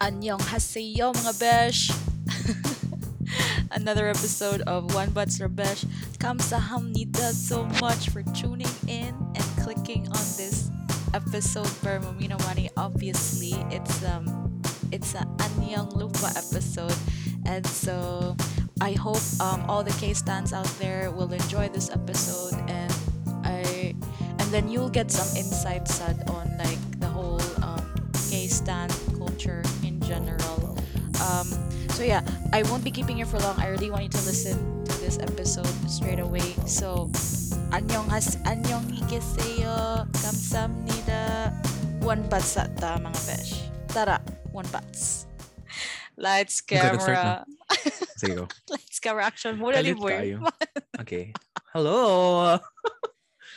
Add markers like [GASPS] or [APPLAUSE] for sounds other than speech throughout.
Anyong haseyo mga besh! [LAUGHS] Another episode of One Butts Rabesh. Kamsahamnida so much for tuning in and clicking on this episode for Momino Money. Obviously, it's um it's an Anyong Lupa episode. And so I hope um all the K stands out there will enjoy this episode and I and then you'll get some insights on like the whole um K stand general. Um, so yeah, I won't be keeping you for long. I really want you to listen to this episode straight away. So 안녕 has 안녕 higeseyo kamsamnida one bats ta mga besh. Tara, one bats. Lights, Ikaw nag-start camera. [LAUGHS] Sige go. Lights, camera, action. Muna ni Galit boy. kayo. [LAUGHS] Okay. Hello.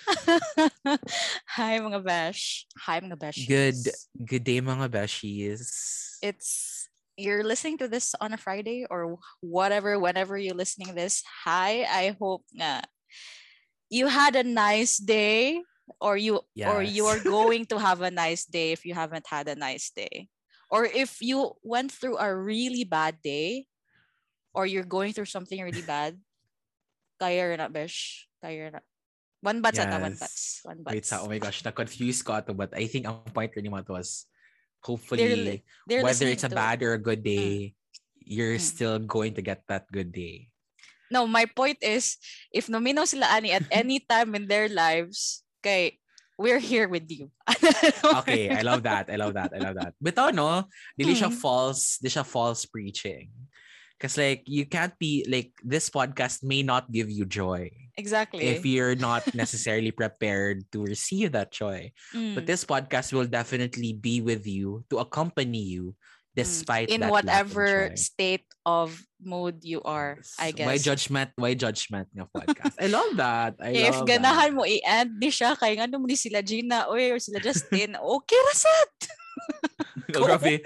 [LAUGHS] Hi mga besh. Hi mga besh. Good good day mga beshies. it's you're listening to this on a Friday or whatever, whenever you're listening to this. Hi, I hope nga you had a nice day or you or you are [LAUGHS] going to have a nice day if you haven't had a nice day. Or if you went through a really bad day or you're going through something really [LAUGHS] bad, kaya na besh, kaya na. One bats ata, one Yes. bats. One bats. Wait sa oh my gosh, na-confuse ko ato but I think ang point mo was hopefully li- They're whether it's a bad or a good day, you're Mm. still going to get that good day. No, my point is, if nominaw sila ani at [LAUGHS] any time in their lives, okay, we're here with you. [LAUGHS] Okay, I love that. I love that. I love that. But no, dili siya Mm. false, di siya false preaching. Because like you can't be like this podcast may not give you joy exactly. if you're not [LAUGHS] necessarily prepared to receive that joy. But Mm. this podcast will definitely be with you to accompany you despite in whatever state of mood you are, I Yes. guess. Why judgment? Why judgment ng podcast? I love that. I if love ganahan that. mo i-end ni siya kay nga mo ni sila Gina oy or sila Justin, [LAUGHS] okay ra sad. Oh, grabe.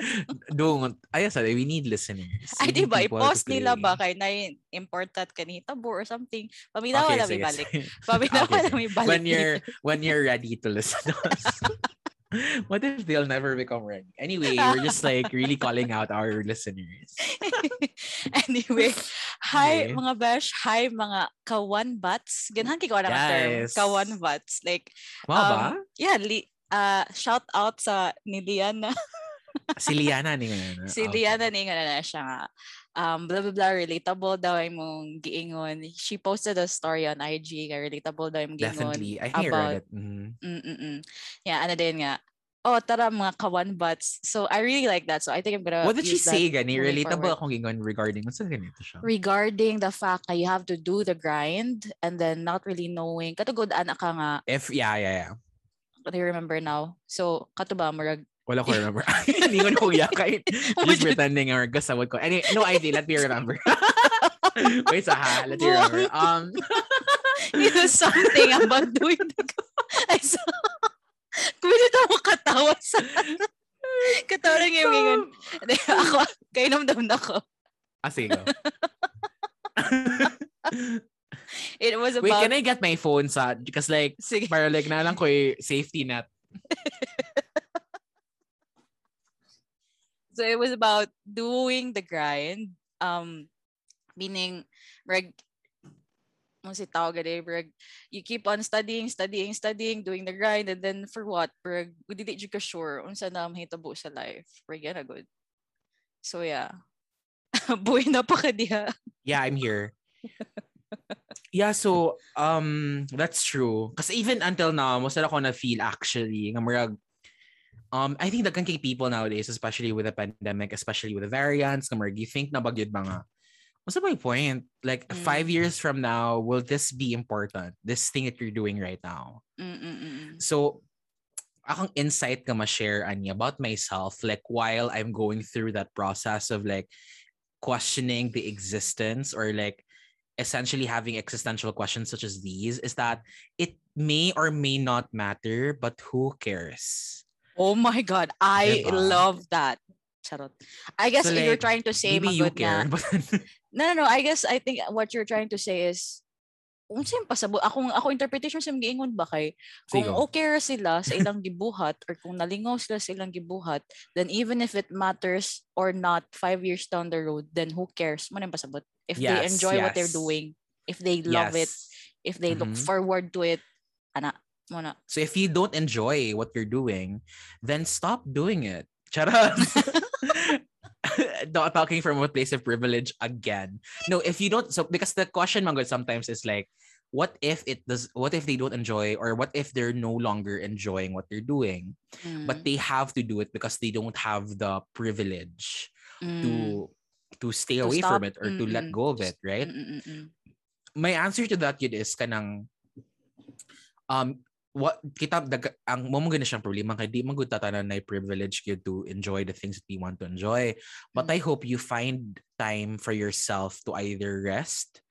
Don't. Ayos, sabi, we need listeners. [LAUGHS] Ay di ba i-post nila ba kay na important kanita or something. Paminawa na may sige, balik. Paminawa Okay, na [LAUGHS] may balik. when you're when you're ready to listen to us. [LAUGHS] what if they'll never become ready? Anyway, we're just like really calling out our listeners. [LAUGHS] anyway, hi Okay. mga besh, hi mga kawan bats. Ganahan kay ko na term, Yes. kawan bats. Like Wow ba? um, yeah, li, uh, shout out sa ni Liana. Si Liana ni nga. [LAUGHS] si Liana ni nga na siya nga. Um, blah blah blah relatable daw ay mong giingon. She posted a story on IG nga relatable daw ay mong giingon. Definitely. I I about- it. Mhm. Mm-mm. Yeah, ano din nga. Oh, tara mga kawan bats. So I really like that. So I think I'm gonna What did she say gani? Relatable forward. akong gingon regarding what's ganito siya? regarding the fact that you have to do the grind and then not really knowing katugod ana ka nga If yeah, yeah, yeah. I remember now so katuba murag Wala ko remember. [LAUGHS] [LAUGHS] Hindi ko na kung yakay. Just pretending or kasawad ko. Anyway, no idea. Let me remember. [LAUGHS] Wait, sa ha. Let me remember. Um, you know something about doing the I saw Kumilita mo katawa sa katawa lang yung ingon ako kainom daw na ko ah, sige, it was Wait, can I get my phone sa? Because like, sige para like na lang ko yung safety net. So it was about doing the grind. Um, meaning, reg, you keep on studying, studying, studying, doing the grind, and then for what? Reg, dili jud ka sure unsa na sa life. Reg, na good. So yeah. [LAUGHS] Na. Yeah, I'm here. yeah, so um that's true. Because even until now, most ako na feel actually um I think the kay people nowadays, especially with the pandemic, especially with the variants, murag you think na bagyod mga What's my point? Like Mm. five years from now, will this be important? This thing that you're doing right now. Mm-mm-mm. So, akong insight ka ma-share ani about myself like while I'm going through that process of like questioning the existence or like essentially having existential questions such as these is that it may or may not matter but who cares? Oh my God, I Diba? love that. Charot. I guess So, you're trying to say Maybe you magod na- care [LAUGHS] but No, no, no. I guess I think what you're trying to say is unsa yung pasabot akong ako interpretation sa giingon ba kay kung Sigo. okay ra sila sa ilang gibuhat or kung nalingaw sila sa ilang gibuhat then even if it matters or not five years down the road then who cares mo yung pasabot if they Yes, enjoy what they're doing if they love it if they look Mhm. forward to it ana na So if you don't enjoy what you're doing, then stop doing it. [LAUGHS] Charot. [LAUGHS] Not talking from a place of privilege again. No, if you don't, so because the question mango sometimes is like, what if it does? What if they don't enjoy, or what if they're no longer enjoying what they're doing, but Mm, they have to do it because they don't have the privilege mm, to to stay To away stop. from it or to let go of it, right? mm, mm, mm, mm. my answer to that yun is kanang um what kita dag, ang mo gina siyang problema kay di man gud tatanan na privilege gyud to enjoy the things that we want to enjoy but Mm. i hope you find time for yourself to either rest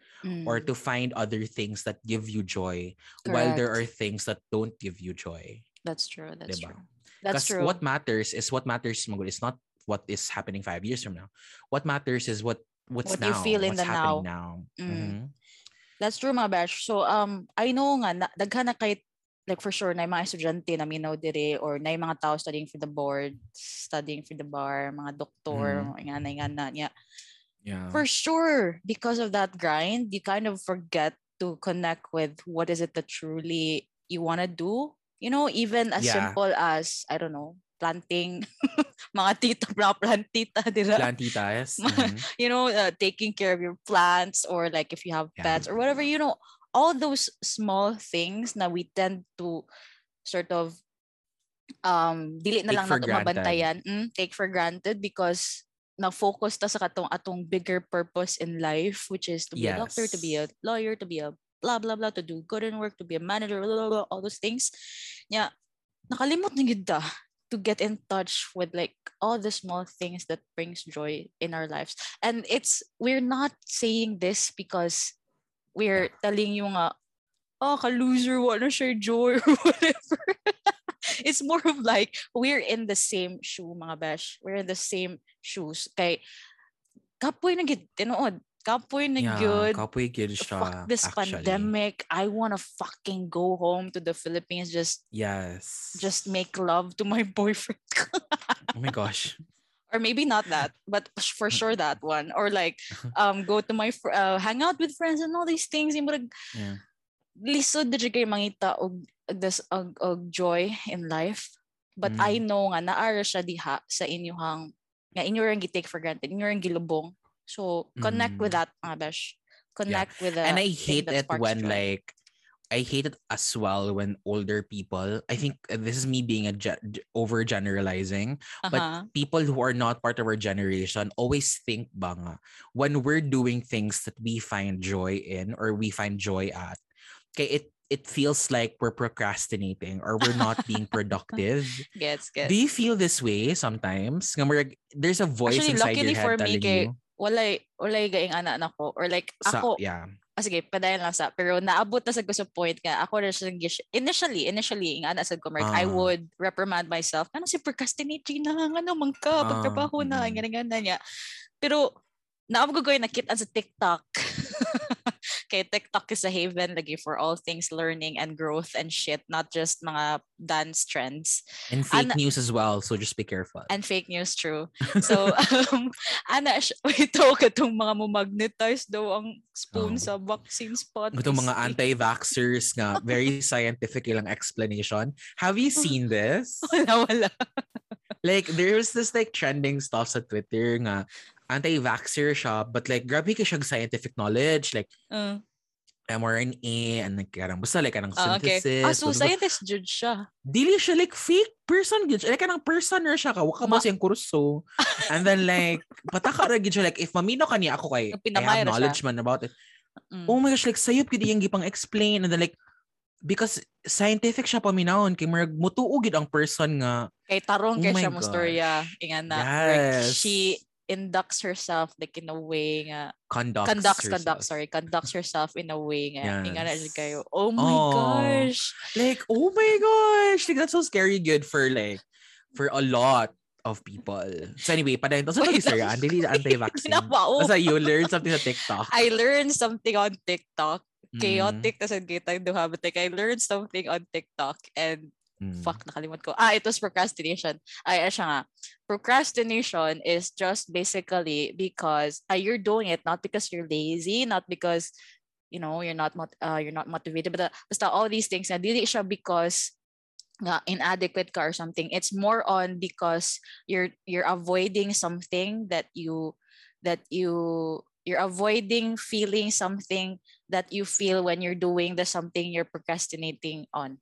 or Mm, to find other things that give you joy while there are correct. things that don't give you joy that's true that's diba? true that's true what matters is what matters Magul, is not what is happening 5 years from now what matters is what what's What you now feel in what's the happening now. now, Mm. Mhm. That's true mga bash. So um I know nga na, daghan na kay like for sure na mga estudyante na minaw dire or na mga tao studying for the board, studying for the bar, mga doktor, Mhm. nga na nga na yeah. yeah For sure because of that grind, you kind of forget to connect with what is it that truly you want to do. You know, even as Yeah. simple as I don't know, planting [LAUGHS] mga tita mga plantita dira plantitas [LAUGHS] Mhm. you know, uh, taking care of your plants or like if you have Yeah. pets or whatever, you know, all those small things na we tend to sort of um dili na Take lang nato mabantayan, mm, take for granted because na focus ta sa katong atong bigger purpose in life which is to be a doctor, to be a Yes. lawyer, to be a blah blah blah, to do good in work, to be a manager, blah, blah, blah, all those things. Yeah, nakalimot na gid ta to get in touch with like all the small things that brings joy in our lives and it's we're not saying this because we're telling you nga oh ka loser wala siya joy [LAUGHS] or whatever. [LAUGHS] It's more of like we're in the same shoe mga besh. We're in the same shoes. Kay kapoy na gid tinuod kapoy na yeah, kapoy gyud siya, fuck this actually. pandemic. I want to fucking go home to the philippines just Yes. just make love to my [LAUGHS] boyfriend. Oh my gosh. Or maybe not that but for sure that one. Or like [LAUGHS] um go to my fr- uh, hang out with friends and all these things. Yung murag Yeah. lisod kay mangita og this og, og joy in life. But I know nga naara siya diha sa inyong nga inyo ring take for granted inyo ring gilubong. So connect with Mm. that mga besh connect with the and I hate it when joy. like I hate it as well when older people. I think this is me being a ge- over generalizing, but uh-huh. people who are not part of our generation always think ba nga, when we're doing things that we find joy in or we find joy at, okay, it it feels like we're procrastinating or we're not being [LAUGHS] productive. gets gets Do you feel this way sometimes? There's a voice Actually, inside luckily your head for me telling kay you. walay walay gaing ana nako or like ako yeah. Ah, sige, padayon lang sa, pero naabot na sa gusto point nga, ako na siya, initially, initially, nga na sa kumar, I Ah. would reprimand myself, ano si procrastinate, Gina, ano, mangka, Ah, pagtrabaho na, mm. nga nga niya. Pero, naabot ko yung nakita sa TikTok. [LAUGHS] Kay TikTok is a haven lagi for all things learning and growth and shit, not just mga dance trends. And fake Ana- news as well, so just be careful. And fake news, true. [LAUGHS] So, um, ana, [LAUGHS] ito, katong mga magnetize daw ang spoon Oh. sa vaccine spot. Itong mga anti-vaxxers nga, very [LAUGHS] scientific ilang explanation. Have you seen this? Wala, wala. like, there's this like trending stuff sa Twitter nga, anti-vaxxer siya, but like, grabe ka siyang scientific knowledge, like, Uh, mRNA, and like, karang, basta like, anong ah, okay. synthesis. Ah, so scientist judge siya. dili siya like fake person siya. Like kanang person na siya ka. Waka ba siyang kurso. And then like [LAUGHS] pataka gid siya like if mamino kaniya ako kay I have siya. knowledge man about it. Mm. Oh my gosh, like sayop gid iyang gipang explain and then like because scientific siya paminawon kay murag mutuo gid ang person nga Kay tarong Oh kay siya mo storya. Ingan na. like, Yes. she inducts herself like in a way nga. conducts Conducts, herself. conducts, sorry. Conducts herself in a way nga. Eh, Siya Yes. kayo. Oh my Oh. gosh. Like oh my gosh, like that's so scary good for like for a lot of people. So anyway, pa rin, sa Wait story, lang. hindi anti-vaccine. [LAUGHS] Basta you learn something sa TikTok. I learned something on TikTok chaotic tas ang kitang duha but like I learned something on TikTok and Mm. fuck nakalimot ko. Ah it was procrastination. Ay siya nga. Procrastination is just basically because uh, you're doing it not because you're lazy not because you know you're not mot- uh, you're not motivated but uh, basta all these things na dili siya because nga inadequate ka or something. It's more on because you're you're avoiding something that you that you you're avoiding feeling something that you feel when you're doing the something you're procrastinating on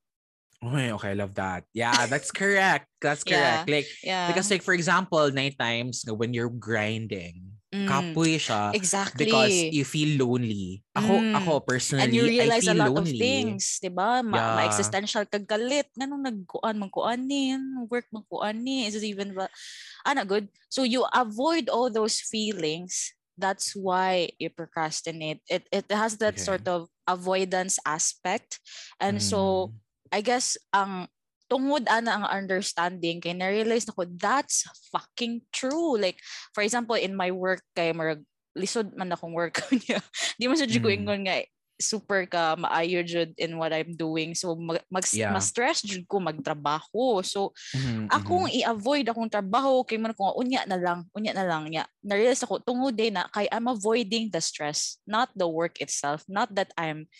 Okay, okay, I love that. Yeah, that's correct. That's [LAUGHS] correct. Like, yeah because like for example, night times when you're grinding, Mm, kapoy siya exactly because you feel lonely. Ako, Mm. ako personally, and you realize I a feel lot lonely. of things, 'di ba? Ma, Yeah. ma-existential kag galit, nganong nagkuan man kuan ni, work man kuan ni, is it even ana good. So you avoid all those feelings. That's why you procrastinate. It it has that Okay. sort of avoidance aspect. And so Mm. I guess ang tungod ana ang understanding kay na-realize nako that's fucking true. Like for example in my work kay marag lisod man akong work [LAUGHS] niya. Di man sa mm. ko Mm. ingon nga super ka maayo jud in what I'm doing. So mag, mag Yeah. ma-stress jud ko magtrabaho. So Mhm, akong mhm. i-avoid akong trabaho kay man ko unya na lang, unya na lang nya. Na-realize ako tungod din na kay I'm avoiding the stress, not the work itself, not that I'm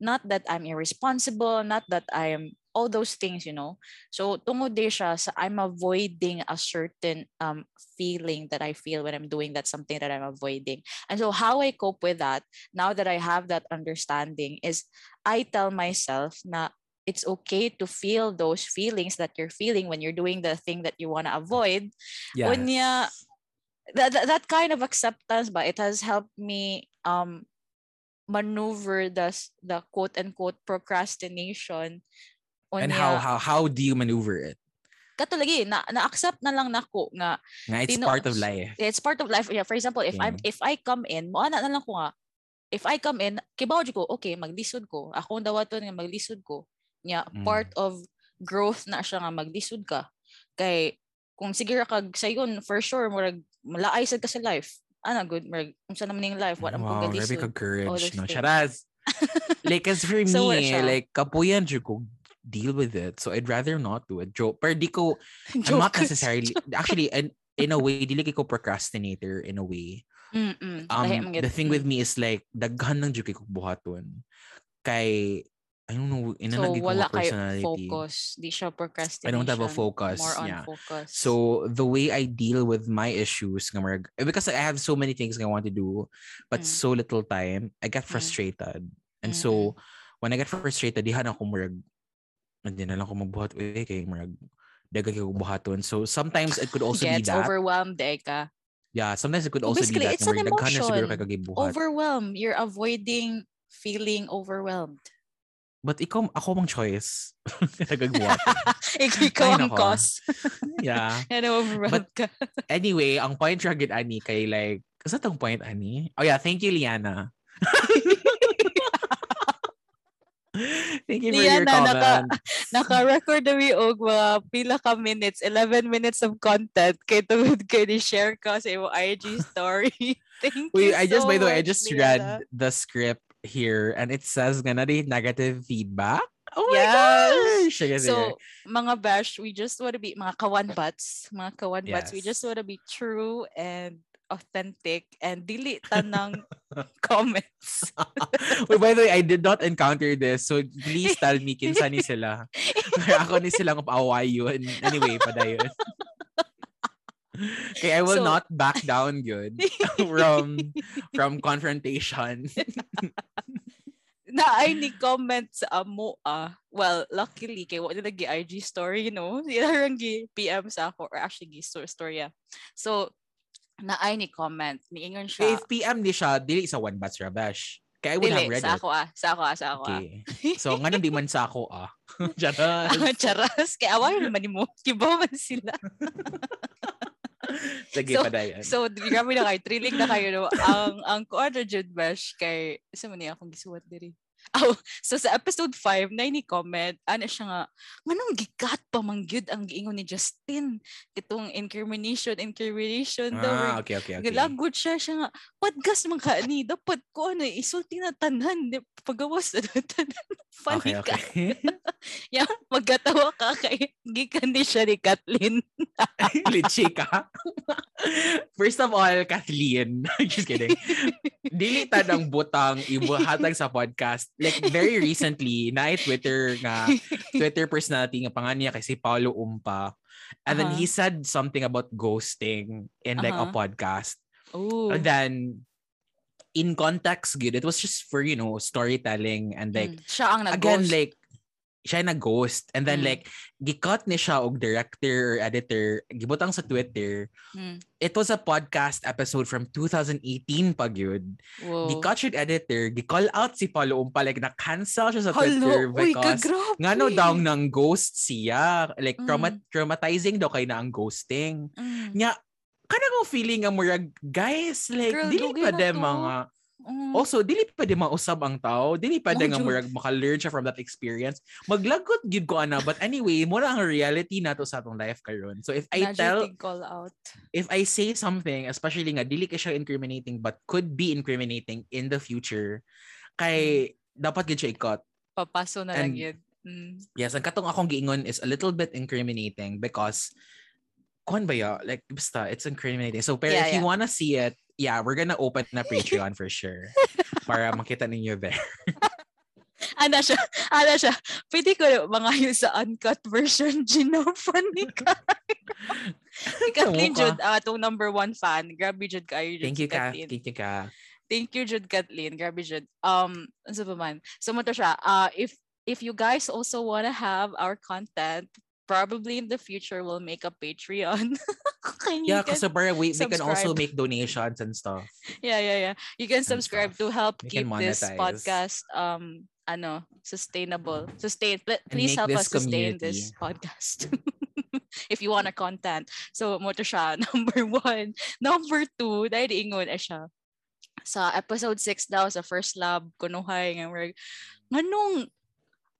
not that I'm irresponsible, not that I'm all those things, you know. So tungod din siya sa I'm avoiding a certain um feeling that I feel when I'm doing that something that I'm avoiding. And so how I cope with that now that I have that understanding is I tell myself na it's okay to feel those feelings that you're feeling when you're doing the thing that you want to avoid. Yes. Unya, That, that that kind of acceptance but it has helped me um maneuver the the quote unquote procrastination And Unya, how how how do you maneuver it? kato lagi na na-accept na lang nako nga Nga, it's Tino- part of life. it's part of life yeah for example if I Okay. if I come in mo ana na lang ko nga if I come in kibaw ko okay maglisod ko ako ang dawaton nga maglisod ko nya Mm. part of growth na siya nga maglisod ka kay kung sige ra kag sayon for sure murag malaay sad ka sa life ana good murag unsa naman ning life what am ko Wow, galisod ka courage, no? Charaz. [LAUGHS] like, as for So, wala me, like, kapuyan jud ko deal with it. So, I'd rather not do it. Joke. Pero di ko, [LAUGHS] I'm not necessarily, actually, in, in a way, dili ko procrastinator in a way. Mm-mm. Um, the thing with me is like, daghan ng jud kay ko buhaton. Kay, I don't know, so inanagay ko wala personality. focus di siya procrastination I don't have a focus, more on yeah. focus So the way I deal with my issues, eh, because I have so many things I want to do, but Mm. so little time, I get Mm. frustrated. And Mm, so when I get frustrated, dihan ako marag, hindi na lang ako magbuhat. Eh, kay marag, daga kay buhaton. So sometimes it could also be gets that. overwhelmed eh ka yeah, sometimes it could also be Basically, that. it's nga an na emotion. overwhelmed you're avoiding feeling overwhelmed But ikaw, ako mang choice. [LAUGHS] Nagagbuhat. [LAUGHS] ikaw Ay, ang nako. cause [LAUGHS] yeah. and overwhelmed ka Anyway, ang point ra gid ani kay like, kasi tong point ani? Oh yeah, thank you Liana. thank you for your Liana, naka- comment. naka-record na we og mga pila ka minutes 11 minutes of content kay tungod kay ni share ka sa imong IG story thank Wait, you I just so by the way, I much, just Liana. read the script here and it says nga na di negative feedback. Oh my Yes. gosh! Sige, sige. So, mga bash, we just want to be, mga kawan bats, mga kawan bats, we Yes. just want to be true and authentic and dili tanang [LAUGHS] comments. Wait, by the way, I did not encounter this. So please tell me kinsa ni sila. Kaya [LAUGHS] ako ni silang paawayon. Anyway, padayon. Okay, I will So- not back down yun [LAUGHS] from from confrontation. [LAUGHS] na ay ni comment sa amo ah. Well, luckily kay wala lagi IG story, you know. [LAUGHS] Sila rang gi PM sa ako or actually gi story yeah. So na ay ni comment niingon siya. If PM di siya, dili sa one batch rabash. Kaya I would have Dili, read sa it. ako ah, sa ako ah, sa ako ah. Okay. So, nga nang di man sa ako ah. Charas. Charas, kay away naman ni mo. Kibaw man sila. [LAUGHS] Sige, So- padayon. So, di grabe na kayo. Trilling na kayo. No? [LAUGHS] ang ang kuadra jud bash kay isa man niya akong gisuwat diri. Oh, so sa episode 5, na ni comment, ano siya nga, manong gikat pa mangyud ang giingon ni Justin. Kitong incrimination, incrimination daw. Ah, okay, okay, okay. Galagot siya siya nga, podcast man ka ni, dapat ko ano, isulti na tanan, di- pagawas na tanan. Funny [LAUGHS] Okay, ka. okay. [LAUGHS] Yeah, magkatawa ka kay gikan ni siya ni Kathleen. [LAUGHS] Litchi ka. First of all, Kathleen. Just kidding. Dili ta ng butang ibuhatag sa podcast. Like very recently, na Twitter nga [LAUGHS] Twitter personality nga pangan niya kay si Paulo Umpa. And then Uh-huh. he said something about ghosting in like a Uh-huh. podcast. Oh. And then in context good, it was just for, you know, storytelling and like Mm, siya ang again nag-ghost. like siya na ghost and then Mm. like gicut ni siya og director or editor gibutang sa Twitter Mm. it was a podcast episode from 2018 pa gyud Wow. gicut siya editor gi-call out si Paulo Umpa like na cancel siya sa Hello, Twitter uy, because kagrabe. ngano daw nang ghost siya like trauma- Mm. traumatizing daw kay na ang ghosting Mm. nya kana ko feeling nga murag guys like Girl, dili dugay pa na de to. mga Mm. Also, dili pa di mausab ang tao. Dili pa Oh, di nga murag maka-learn siya from that experience. Maglagot gid ko ana. But anyway, mo na ang reality nato sa atong life karon. So if I Na tell, call out. if I say something, especially nga dili ka siya incriminating but could be incriminating in the future, kay dapat gid siya ikot. Papaso na lang yun. Mm. Yes, ang katong akong giingon is a little bit incriminating because kuan ba ya? Like, basta, it's incriminating. So, pero Yeah, if you yeah. wanna see it, yeah, we're gonna open na Patreon for sure. [LAUGHS] para makita ninyo there. [LAUGHS] Ana siya, ana siya. Pwede ko mga yun sa uncut version, Gino. Funny ka. Si Kathleen Tamo ka. Jud, ah, itong number one fan. Grabe Jud kayo. Jud, Thank you, Ka. Thank you, Ka. Thank you, Jud Kathleen. Grabe Jud. Um, ano pa man? So, mo to siya. Uh, if, if you guys also wanna have our content, probably in the future we'll make a Patreon. [LAUGHS] Yeah, para we, we can also make donations and stuff. yeah, yeah, yeah. You can subscribe to help We keep this podcast um ano sustainable. Sustain please help us sustain this podcast. [LAUGHS] if you want our content. So mo to siya [LAUGHS] number one. Number two, dahil ingon eh siya. Sa episode 6 daw sa First Love kunuhay nga nganong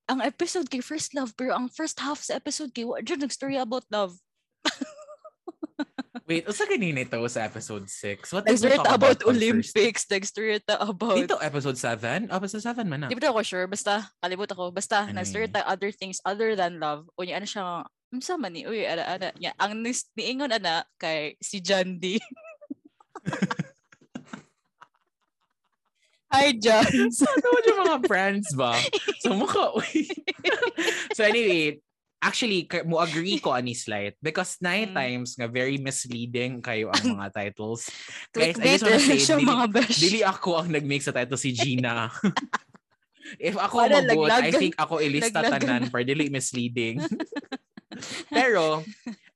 ang episode kay First Love pero ang first half sa episode kay wa jud nag-story about love. [LAUGHS] Wait, usa ganina ito sa episode 6? What Nag-story talk ta about? Olympics, nag-story about Dito, episode 7? Episode 7 man na. Di ba ako sure? Basta, kalibot ako. Basta, Ano tayo other things other than love. O niya, ano siya, ang sama ni, uy, ana, ana. Niya, ang niingon ana kay si John D. [LAUGHS] Hi, John. [LAUGHS] Ano yung mga brands ba? So, mukha, [LAUGHS] so, anyway, actually, mo agree ko ani slight because nine Mm. times nga very misleading kayo ang mga [LAUGHS] titles. Guys, I just wanna rin say, dili-. Dili ako ang nag-make sa title si Gina. If ako Para mag-vote, I think ako ilista tanan na. for dili misleading. Pero,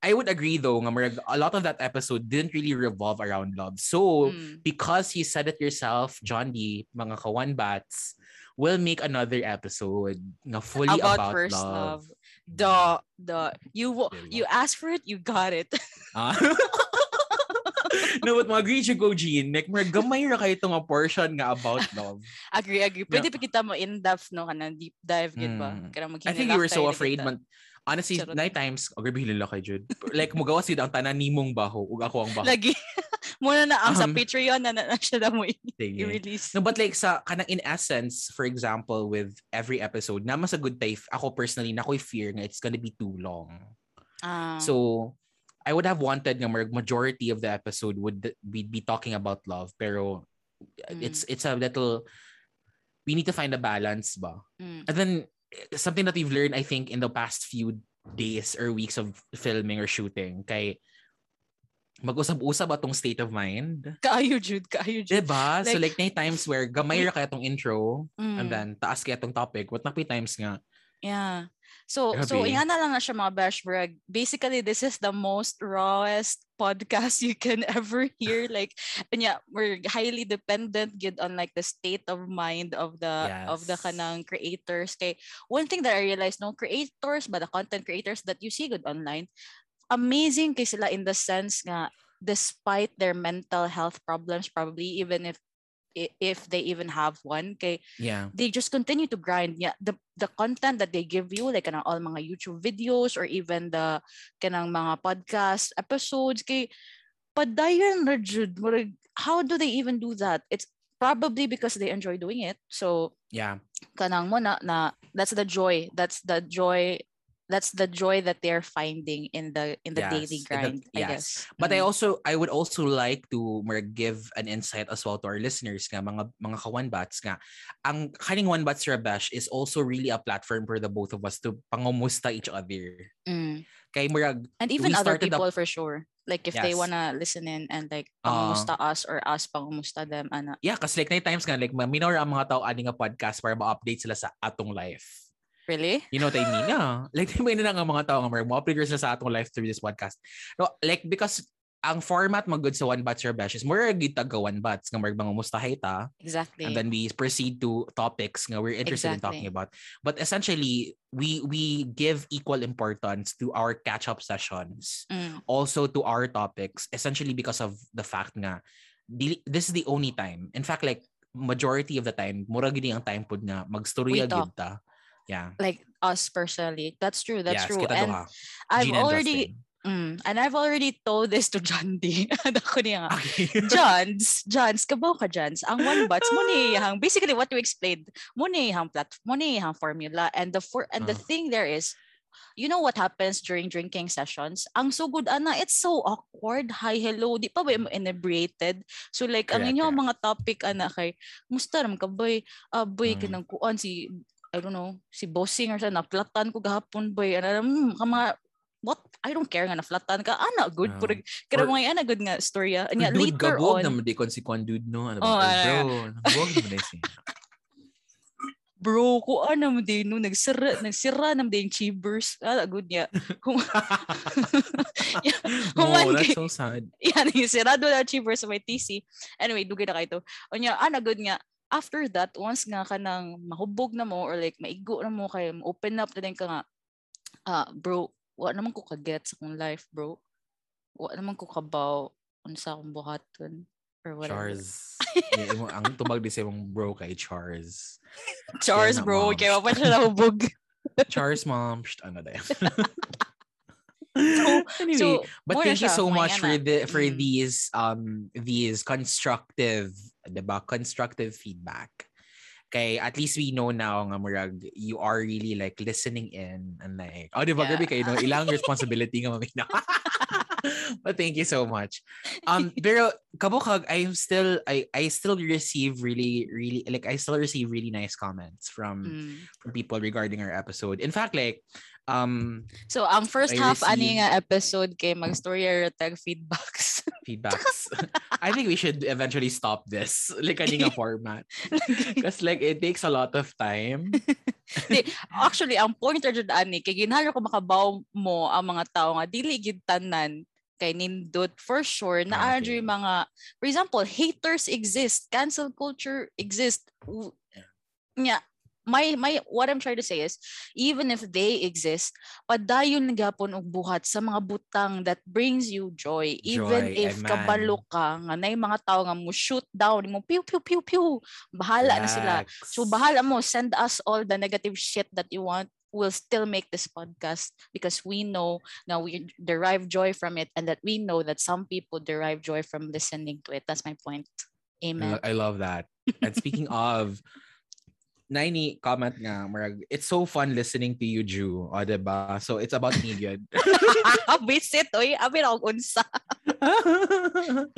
I would agree though, nga marag, a lot of that episode didn't really revolve around love. So, Mm. because you said it yourself, John D, mga kawan bats, we'll make another episode nga fully about, about, first love. love. The, the, you, Diba? you asked for it, you got it. [LAUGHS] Ah. no, but mag-agree siya go, Jean. Like, marag, gamay ra kayo itong portion nga about [LAUGHS] love. agree, agree. Pwede pa kita mo in-depth, no, kanang deep dive, gid ba? Mm. Kanang I think you were so na afraid man. Honestly, Charot. night times, agree bilhin lang kay Jude. Like, mugawa sila ang tanan nimong baho, ug ako ang baho. Lagi. [LAUGHS] Muna na ang sa Um, Patreon na na, na siya na mo i-release. No, but like sa kanang in essence, for example, with every episode, naman sa good type, ako personally, na ako'y fear nga it's gonna be too long. Ah. So, I would have wanted nga majority of the episode would be, be talking about love, pero Mm. it's it's a little we need to find a balance ba. Mm. And then something that we've learned I think in the past few days or weeks of filming or shooting kay mag-usab-usab atong state of mind. Kaayo, Jude. Kaayo, Jude. Diba? so Like- like may times where gamay ra kaya tong intro and Mm. then taas kaya tong topic. What na times nga Yeah. So, so yan na lang na siya mga bashbrag. Basically, this is the most rawest [LAUGHS] podcast you can [LAUGHS] ever hear. Like, and yeah, we're highly dependent good on like the state of mind of the of the Yes. kanang creators. Kay one thing that I realized, no, creators, but the content creators that you see good online, amazing kay sila in the sense nga despite their mental health problems probably even if if they even have one kay Yeah. they just continue to grind yeah the the content that they give you like kanang all mga YouTube videos or even the kanang mga podcast episodes kay padayon na jud how do they even do that it's probably because they enjoy doing it so Yeah. kanang mo na, na that's the joy that's the joy that's the joy that they're finding in the in the daily Yes, the- grind i yes. guess But I Mm. also I would also like to give an insight as well to our listeners nga mga mga kawan bats nga ang kaning one bats rabash is also really a platform for the both of us to pangumusta each other. Mm. Kay murag and even other started up- people for sure like if they Yes. wanna listen in and like Ah. pangumusta us or us pangumusta them ana yeah, kasi like na times nga like minor ang mga tao ani nga podcast para ma-update sila sa atong life. Really You know what I mean? Yeah. [GASPS] Like, may na nga mga tao nga mga uploaders na sa atong life through this podcast. No, like, because ang format mo good sa One Bats or Bash is more gita ga One Bats nga mga mga mustahay ta. exactly And then we proceed to topics nga we're interested in talking Exactly. about. But essentially, we we give equal importance to our catch-up sessions. Mm. Also to our topics, essentially because of the fact nga, this is the only time. In fact, like, majority of the time, mura gini ang time pod nga magstorya gid ta. Yeah. like us personally that's true that's yes, true and duha. i've and already Justin. mm, and i've already told this to John D [LAUGHS] niya nga Okay. [LAUGHS] Johns, Johns, kabaw ka Johns. Ang one [LAUGHS] bats mo ni hang basically what you explained, mo ni hang plat, mo ni hang formula and the for and the Ah. thing there is you know what happens during drinking sessions? Ang sugod ana, it's so awkward. Hi, hello. Di pa ba mo inebriated? So like ang Correct, inyong correct. mga topic ana kay musta ram ka boy? Ah boy Mm. kanang kuan si I don't know, si bossing or sa naplatan ko gahapon boy. Ano mm, ka mga what I don't care nga naflatan ka ana good Ah. purag kada mga ana good nga storya anya dude, later gabog on naman di kon si Kwan dude no. Ano Oh, ba? ano, bro, gabog naman na siya. bro ko ano mo din no nagsira nagsira nam din chibers ala good niya kung [LAUGHS] no, Human that's kay- so sad. yan yung sirado na chibers sa may TC anyway dugay na kayo to unya ana good nga after that once nga kanang mahubog na mo or like maigo na mo kay open up na din ka nga ah bro wa naman ko kaget sa akong life bro wa naman ko kabaw unsa akong buhaton or whatever Charles. yeah, imo, ang tubag di sa imong bro kay Charles. Chars na, bro kaya pa siya nahubog [LAUGHS] Charles mom. Psst, ano da [LAUGHS] yan. [LAUGHS] anyway, so but thank you so much for the for Mm. these um these constructive, 'di ba? Constructive feedback. Okay, at least we know now nga murag you are really like listening in and like oh di ba Yeah. kayo no ilang responsibility nga mamina. [LAUGHS] [LAUGHS] but thank you so much. [LAUGHS] Um pero kabukag I'm still I I still receive really really like I still receive really nice comments from Mm. from people regarding our episode. In fact like um So, ang first I half ani nga episode kay mag-story or tag feedbacks. Feedbacks. [LAUGHS] I think we should eventually stop this [LAUGHS] like kaninga [LAUGHS] format because like it takes a lot of time. Actually, ang point ra jud ani kay ginhalo ko makabaw mo ang mga tao nga dili gid tanan kay nindot for sure na ah, Okay. okay. mga for example haters exist cancel culture exist nya my my what I'm trying to say is even if they exist padayon gapon og buhat sa mga butang that brings you joy even Joy, if amen. kabalo ka nga nay mga tao nga mo shoot down mo pew pew pew pew bahala na sila So bahala mo, send us all the negative shit that you want. We'll still make this podcast because we know now we derive joy from it and that we know that some people derive joy from listening to it. That's my point. Amen. I love that. And speaking [LAUGHS] of Naini comment nga, marag, it's so fun listening to you, Ju. O, diba? So, it's about me, good. [LAUGHS] Visit, oy. Abi unsa. [LAUGHS]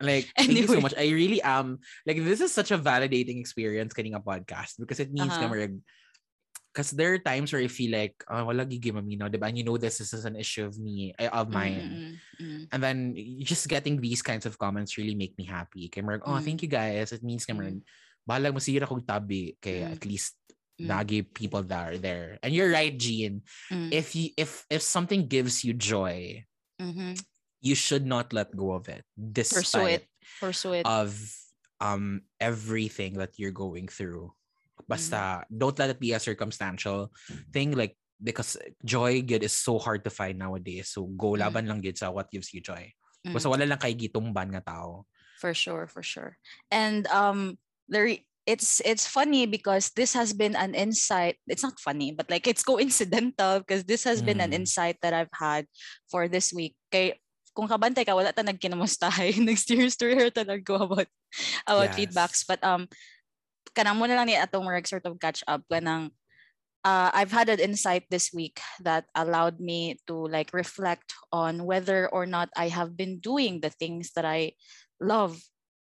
like thank you so much. I really am like this is such a validating experience getting a podcast because it means Uh-huh. uh because there are times where I feel like oh, wala gigi mamino, diba? And you know this, this is an issue of me, eh, of mine. Mm, mm, mm. And then just getting these kinds of comments really make me happy. Kay marag, oh, Mm. thank you guys. It means kay marag, Mm. Bahala mo sira kong tabi kay Mm. at least Mm. nagi people that are there. And you're right, Jean. Mm, If you if if something gives you joy, mhm. you should not let go of it. Pursue Despite it. Pursue it. of um everything that you're going through. Basta Mm-hmm. don't let it be a circumstantial thing like because joy good is so hard to find nowadays. So go Mm. laban lang gid sa what gives you joy. Mm. Basta wala lang kay gitumban nga tao. for sure for sure and um there it's it's funny because this has been an insight it's not funny but like it's coincidental because this has been an Mm. insight that i've had for this week kay kung kabantay ka wala ta nagkinamustahay [LAUGHS] nag-steer story ta naggo about about Yes. feedbacks but um kanang mo na lang ni atong more sort of catch up kanang uh, I've had an insight this week that allowed me to like reflect on whether or not I have been doing the things that I love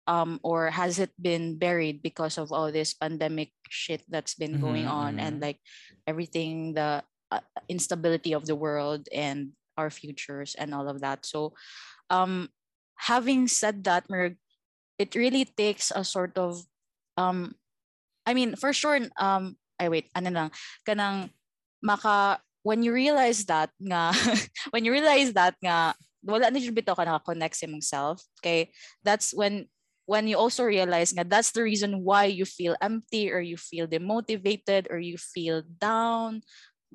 um or has it been buried because of all this pandemic shit that's been going Mhm, on and mhm. like everything the uh, instability of the world and our futures and all of that so um having said that Merg, it really takes a sort of um I mean for sure um I wait ano lang kanang maka when you realize that nga [LAUGHS] when you realize that nga wala na jud bitaw ka naka-connect sa imong self okay that's when when you also realize that that's the reason why you feel empty or you feel demotivated or you feel down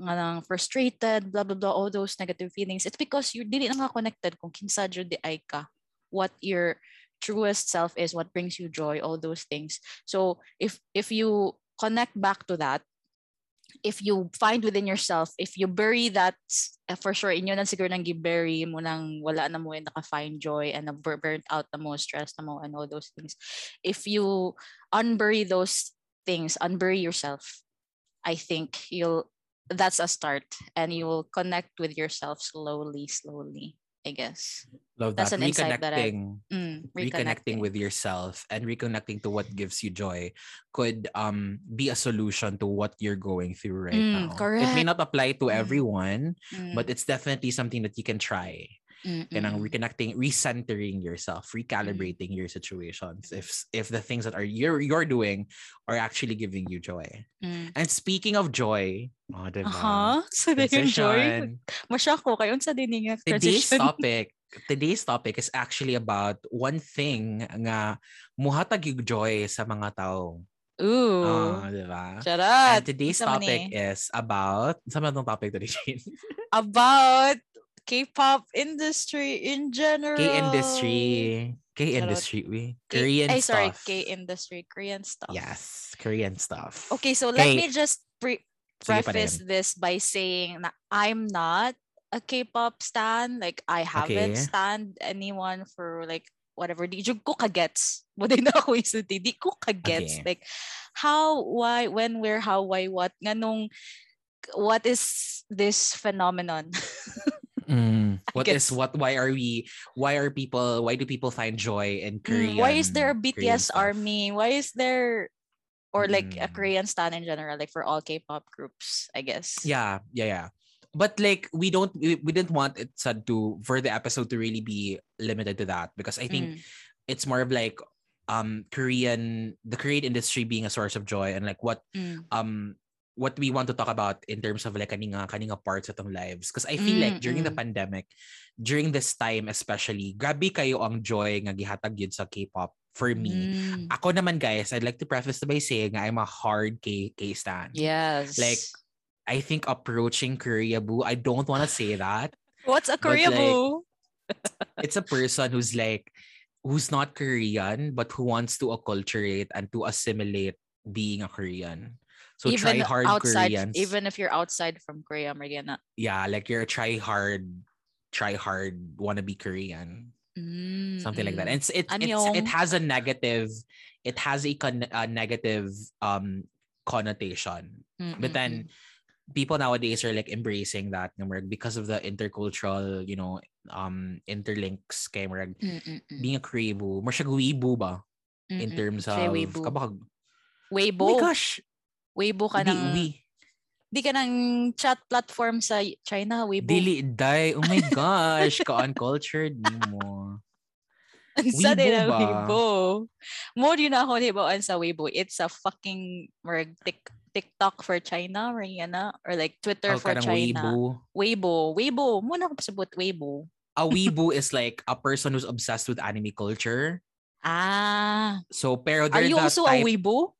nga frustrated blah blah blah all those negative feelings. It's because you dili na nga connected kung kinsa jud di ka. What your truest self is what brings you joy all those things. So if if you connect back to that if you find within yourself if you bury that eh, for sure inyo na siguro nang gibury mo nang wala na mo yung naka-find joy and burnt out na mo stressed na mo and all those things. If you unbury those things unbury yourself i think you'll that's a start and you will connect with yourself slowly slowly i guess Love That's that. an insight that I- Reconnecting. mm, reconnecting with yourself and reconnecting to what gives you joy could um be a solution to what you're going through right Mm, now. It may correct. not apply to Mm. everyone, Mm, but it's definitely something that you can try. Mm, Kanang mm, reconnecting, recentering yourself, recalibrating your situations. If if the things that are you're you're doing are actually giving you joy. mm. And speaking of joy, oh, diba? Aha, [LAUGHS] so na yung joy. Transition. Masya ko kayo sa Today's [LAUGHS] topic, today's topic is actually about one thing nga muhatag yung joy sa mga tao. Ooh. Ah, di ba? Charat. And today's topic is about, sa itong topic today, Jean? [LAUGHS] About K-pop industry in general. K-industry. K-industry, we. K- Korean stuff. sorry, K-industry, Korean stuff. Yes, Korean stuff. Okay, so let me just pre- preface this by saying that I'm not a K-pop stan. Like I haven't Okay. stand anyone for like whatever. Di jud ko kagets. [LAUGHS] Din na ako isulti. Di ko kagets. Okay. Like how, why, when, where, how, why, what. Nganong what is this phenomenon? [LAUGHS] Mm. What is what? Why are we? Why are people? Why do people find joy in Korean? Mm, why is there a BTS army? Why is there or like a Mm. Korean stan in general, like for all K-pop groups, I guess. Yeah, yeah, yeah. But like we don't we, we didn't want it said to for the episode to really be limited to that because I think Mm, it's more of like um Korean the Korean industry being a source of joy and like what mm, um what we want to talk about in terms of like kaninga kaninga parts atong lives because I feel like during the pandemic during this time especially grabe kayo ang joy nga gihatag yun sa K-pop for me mm. ako naman guys I'd like to preface by saying I'm a hard K K stan Yes. like I think approaching Koreaboo I don't want to say [SIGHS] that what's a Korea like, boo? [LAUGHS] it's a person who's like who's not Korean but who wants to acculturate and to assimilate being a Korean. So try even hard outside, Koreans. even if you're outside from Korea, Mariana. yeah, like you're a try hard, try hard wannabe Korean. Something like that. And it's it it's, it has a negative, it has a, con- a negative um connotation. But then people nowadays are like embracing that number because of the intercultural, you know, um interlinks kay murag being a Korean mo siya ba in terms of Weibo. kabag Weibo. oh my gosh Weibo ka di, ng, we, di ka ng chat platform sa China, Weibo. dili day oh my gosh [LAUGHS] ka uncultured ni mo Sa Weibo din ang ba? Weibo. Mo din ako hibawaan sa Weibo. It's a fucking marag tik, TikTok for China, Mariana, or like Twitter Tawag for China. wibu. Weibo. Weibo. Muna ako pasabot Weibo. a weebu is like a person who's obsessed with anime culture Ah. so pero Are they're you the also type, a Weibo?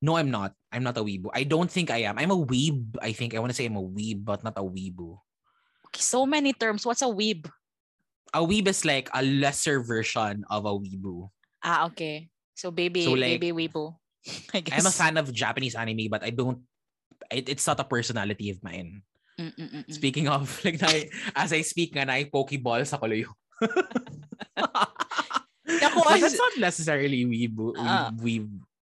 No I'm not I'm not a weebu I don't think I am I'm a weeb I think I want to say I'm a weeb but not a weebu Okay, so many terms. What's a weeb? A weeb is like a lesser version of a weeboo. Ah, okay. So baby, So, like, baby weebo. [LAUGHS] I guess. I'm a fan of Japanese anime, but I don't. It, it's not a personality of mine. Mm, mm, mm, mm. Speaking of, [LAUGHS] like, na, as I speak nga na, Pokeball sa. [LAUGHS] Naku, but that's not necessarily weeb, Ah. weeb, weeb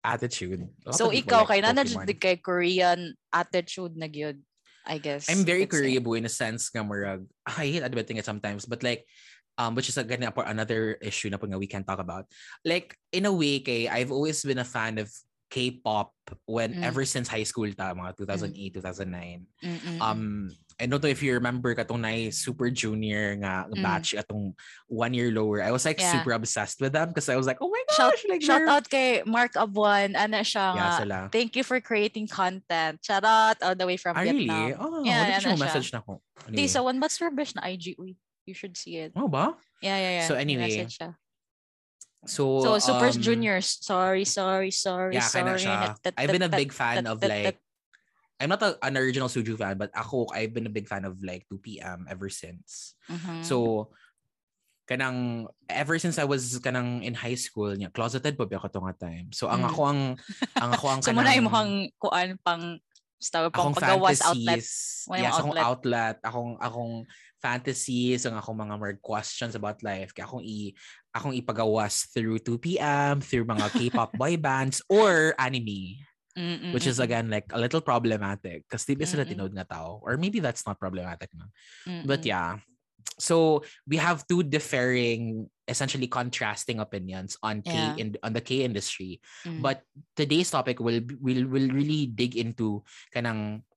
attitude. So ikaw like kay na kay Korean attitude na gyud. I guess. I'm very. Koreabo in a sense nga murag. I hate admitting it sometimes, but like um which is again a- another issue na nga we can talk about. Like in a way kay I've always been a fan of K-pop when Mm. ever since high school ta mga 2008 2009. Mm, mm, mm. Um I don't know if you remember katong na super junior nga Mm. batch atong one year lower. I was like Yeah. super obsessed with them because I was like, "Oh my Shout, gosh, like shout out kay Mark Abuan. Ano siya Yeah, sila. Thank you for creating content. Shout out all the way from Ah, really? Vietnam. Oh, Yeah, yeah, ano message na ko. Di, Anyway. sa One But's Rubbish na IG. Uy, you should see it. Oh ba? Yeah, yeah, yeah. So anyway. So, So, Super um, Juniors. Sorry, sorry, sorry, Yeah, sorry. siya. I've been a big fan of like I'm not a, an original Suju fan, but ako I've been a big fan of like 2 p.m. ever since. Mhm. So kanang ever since I was kanang in high school niya closeted pa ako to nga time. So ang Mm. ako ang ang ako ang [LAUGHS] so muna yung kanang- mukhang kuan pang tawag pang pagawas outlet. yes, akong outlet. Akong akong fantasies, ang akong mga weird questions about life. Kaya akong i akong ipagawas through 2 p.m. through mga K-pop boy bands or anime. Mm, mm, which is again like a little problematic because di ba sila Mm-mm. tinood nga tao or maybe that's not problematic no? but yeah so we have two differing essentially contrasting opinions on K Yeah. in on the K industry Mm. but today's topic will will will really dig into kanang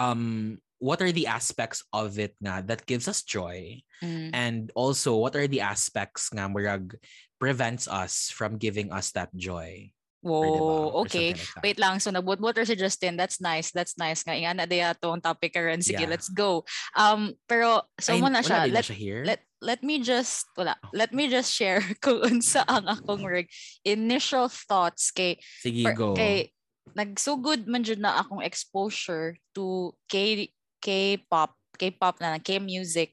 um what are the aspects of it nga that gives us joy Mm. and also what are the aspects nga murag prevents us from giving us that joy? Whoa, Or okay. like. Wait lang, so nabot-botter si Justin. That's nice, that's nice. Nga, ingana diya itong topic karon. Sige, Yeah. let's go. Um, pero, so mo na siya. na Let, siya here let, let me just, wala, Oh. let me just share [LAUGHS] kung unsa ang akong rig initial thoughts kay, Sige, per- go. kay nagsugod man jud na akong exposure to K K-pop, K-pop na K-music.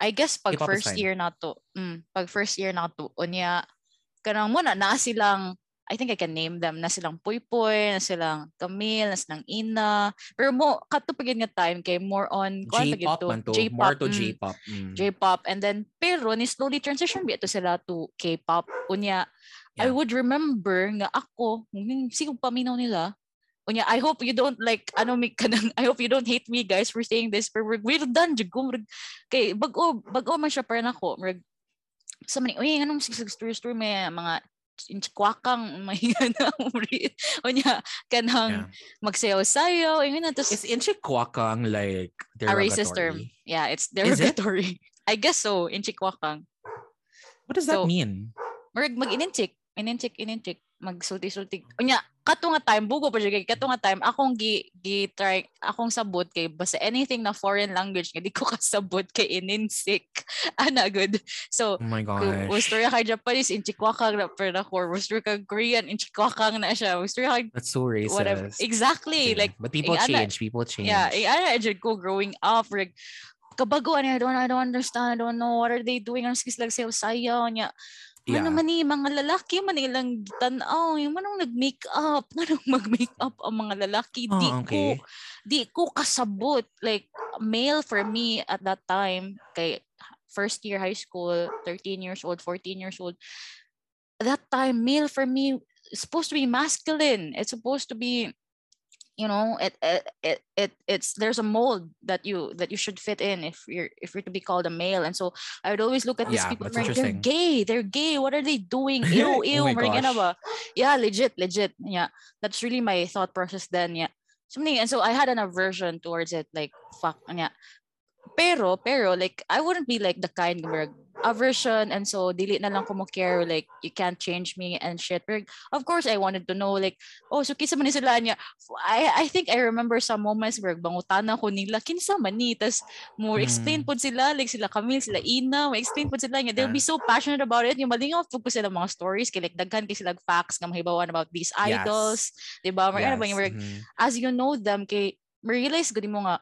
I guess pag K-pop first year na to, mm, pag first year na to, unya kanang muna na silang I think I can name them na silang Puypoy, na silang Camille, na silang Ina. Pero mo kato pagid nga time kay more on pagid J-pop man to. More to mm. J-pop. Mm. J-pop and then pero ni slowly transition bi to sila to K-pop unya I Yeah. would remember nga ako hmm, sigong paminaw nila unya I hope you don't like ano mi kanang I hope you don't hate me guys for saying this pero we're well done jud ko kay bago bago man siya para nako sa man uy anong sig story story may mga inchikwakang [LAUGHS] mahinga na umri. o niya, kanang yeah. magsayaw-sayaw. Ingan na. Is inchikwakang like derogatory? A racist term. Yeah, it's derogatory. It? I guess so, in inchikwakang. What does so, that mean? Mag mag-ininchik, ininchik, ininchik magsulti-sulti. Unya, kato nga time bugo pa jud kay kato nga time akong gi, gi try akong sabot kay basta anything na foreign language nga di ko [LAUGHS] kasabot kay ininsik. [LAUGHS] Ana good. So Oh my kung gosh. gusto ka Japanese inchikwakang na per na core, gusto ka Korean inchikwakang na siya. Gusto ka That's so racist. whatever. Exactly. Okay. Like but people ana- change. People change. Yeah, eh, ano jud ko growing up, like, kabaguan, I don't, I don't understand, I don't know, what are they doing, ang skis lang sayo sayaw niya. Yeah. Ano man ni, mga lalaki man ilang tanaw, yung manong nag-make up, [LAUGHS] manong mag-make up ang mga lalaki, di Oh, okay. ko, di ko kasabot, like, male for me at that time, kay first year high school, 13 years old, 14 years old, that time, male for me, is supposed to be masculine, it's supposed to be, you know it, it it it it's there's a mold that you that you should fit in if you're if you're to be called a male. And so i would always look at these Yeah, people like they're gay they're gay what are they doing? [LAUGHS] Ew Oh ew my maring ano gosh. ba yeah legit legit yeah. That's really my thought process then yeah. Something and so i had an aversion towards it like fuck yeah. Pero pero like i wouldn't be like the kind where aversion and so dili na lang ko mo care like you can't change me and shit. Pero, of course i wanted to know like oh so kinsa man ni sila niya? I I think I remember some moments where bangutana ko nila kinsa man ni? Tas more explain Mm. pod sila like sila Camille sila Ina mo explain pod sila niya. They'll be so passionate about it. Yung malingaw po sila mga stories kay like daghan kay sila facts nga mahibawan about these Yes. idols di ba Mga ano ba yung Yes, where mhm. as you know them kay realize gud mo nga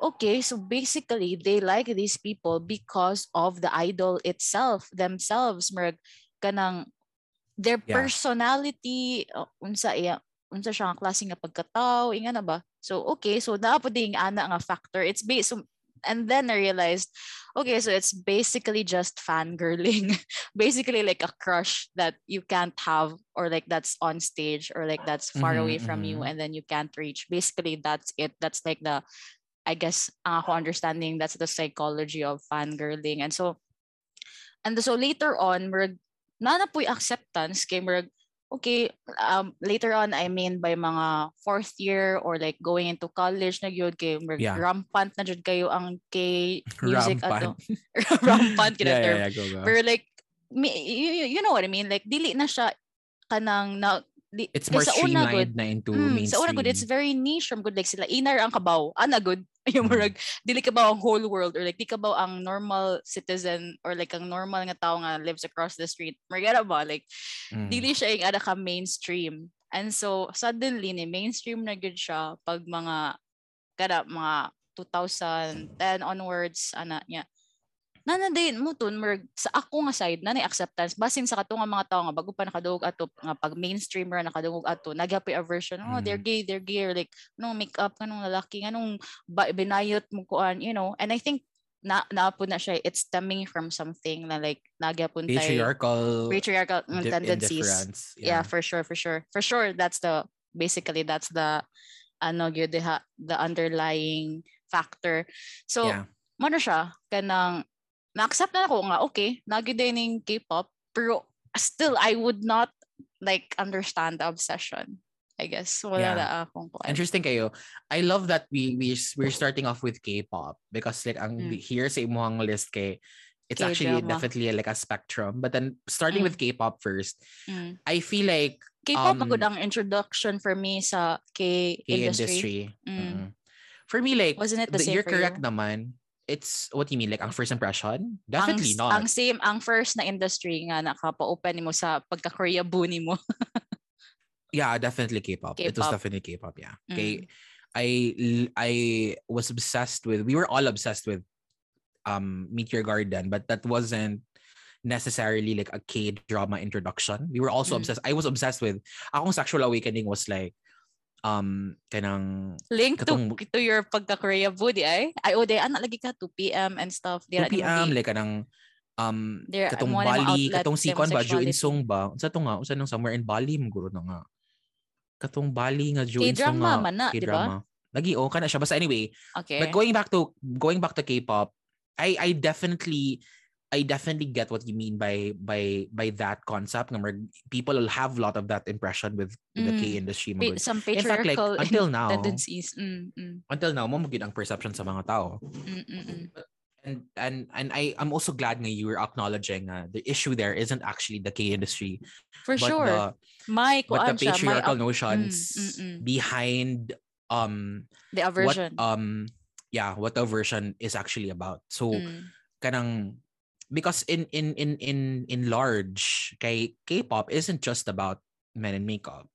okay, so basically they like these people because of the idol itself, themselves, murag kanang their Yeah. personality unsa iya unsa siya klase nga pagkatao inga na ba so okay so naa po ding ana nga factor it's based so, and then I realized okay so it's basically just fangirling [LAUGHS] basically like a crush that you can't have or like that's on stage or like that's far Mhm, away from you mhm. and then you can't reach basically that's it that's like the I guess ang ako understanding that's the psychology of fangirling and so and so later on murag nana po'y acceptance kay murag okay um later on I mean by mga fourth year or like going into college na gyud kay murag Yeah. rampant na jud kayo ang K [LAUGHS] music ato Rampant. [LAUGHS] rampant kina [LAUGHS] yeah, term yeah, yeah, go, go. pero like mi, you, you know what I mean like dili na siya kanang na di, It's more una good, streamlined na into Mm, mainstream. sa una good, it's very niche from good. Like sila, inar ang kabaw. Ana good. [LAUGHS] Yung Mm. murag, dili kabaw ang whole world or like di kabaw ang normal citizen or like ang normal nga tao nga lives across the street. Margara ba? Like, Mm. dili siya yung ada ka mainstream. And so, suddenly, ni mainstream na good siya pag mga, kada mga 2010 onwards, ana niya. Nana din mo tun merg sa ako nga side na acceptance basin sa kato nga mga tao nga bago pa nakadungog ato nga pag mainstreamer nakadungog ato nagyapoy aversion oh they're Mm. gay they're gay or like anong makeup kanong lalaki anong ba, binayot mo kuan you know and I think na naapod na siya it's stemming from something na like nagyapon tay patriarchal patriarchal mm, di- tendencies indifference. yeah. for sure for sure for sure that's the basically that's the ano gyud the underlying factor so yeah. mo na siya kanang na-accept na ako nga okay nagi din ning K-pop pero still I would not like understand the obsession I guess wala Yeah. na akong kuan Interesting kayo. I love that we we we're starting off with K-pop because like ang Mm. here sa imuhang list kay it's actually K-drama. definitely like a spectrum. But then starting Mm. with K-pop first, mm. I feel like K-pop Um, um, ang introduction for me sa K, K industry, industry. Mm. mm. For me like wasn't it the the- same you're for correct you? naman. It's what you mean like ang first impression? ang, Definitely s- not. ang same ang first na industry nga nakapa-open mo sa pagka-Korea buni mo [LAUGHS] Yeah, definitely K-pop. It was K-pop. definitely K-pop. Yeah. Mm. Okay. I I was obsessed with. We were all obsessed with um Meteor Garden, but that wasn't necessarily like a K drama introduction. We were also Mm. obsessed. I was obsessed with. Akong sexual awakening was like um kanang link to, Katong- to your pagka-Korea budi ay ay o day anak lagi ka 2 PM and stuff 2 Dira di mo PM gi- like kanang um There, katong Bali, katong sikon ba Jo homosexuality. Insong ba? Unsa to nga? Unsa nang somewhere in Bali muguro na nga. Katong Bali nga Jo Insong K-drama nga. man na, di ba? K-drama. Lagi oh kana siya basta anyway. okay But going back to going back to K-pop, I I definitely I definitely get what you mean by by by that concept. Number people will have a lot of that impression with, with the Mm. K industry. Pa- mga- some In fact, like patriarchal until [LAUGHS] now, tendencies mm, mm, until now, mo ang perception sa mga tao. mm, mm, mm. And and and I I'm also glad nga you were acknowledging uh, the issue there isn't actually the K industry, for but sure the my but the siya my patriarchal notions mm, mm. behind um the aversion what um yeah what the version is actually about. So Mm, kanang because in in in in in large kay K-pop isn't just about men in makeup.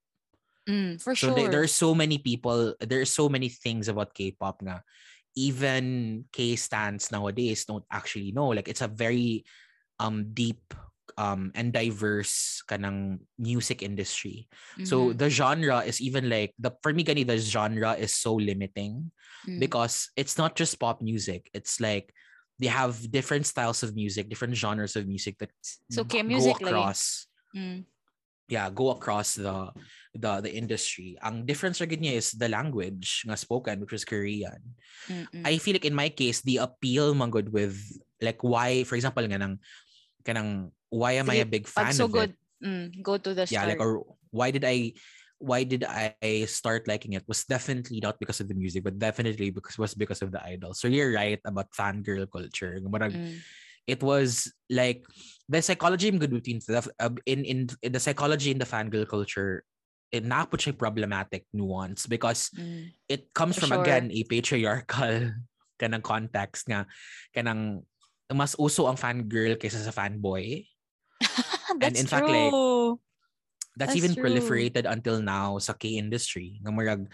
mm, for So sure there, there are so many people, there are so many things about K-pop nga even K stands nowadays don't actually know. Like it's a very um deep um and diverse kanang music industry. So Mhm, the genre is even like the for me gani the genre is so limiting mm. because it's not just pop music. It's like they have different styles of music, different genres of music that so K music go across Mm, yeah, go across the the the industry. Ang difference niya is the language nga spoken which was Korean. mm, mm. I feel like in my case the appeal man good with like why for example nga nang kanang why am I a big fan so of good it? mm, go to the Yeah, start like or why did I why did I start liking it was definitely not because of the music, but definitely because was because of the idol. So you're right about fangirl culture. Mm, it was like the psychology in good between the uh, in, in in the psychology in the fangirl culture it na po siya problematic nuance because mm. it comes For from sure. again a patriarchal [LAUGHS] kanang context nga kanang mas uso ang fangirl kaysa sa fanboy [LAUGHS] That's in fact, like, true. That's, That's even true. proliferated until now sa K industry nga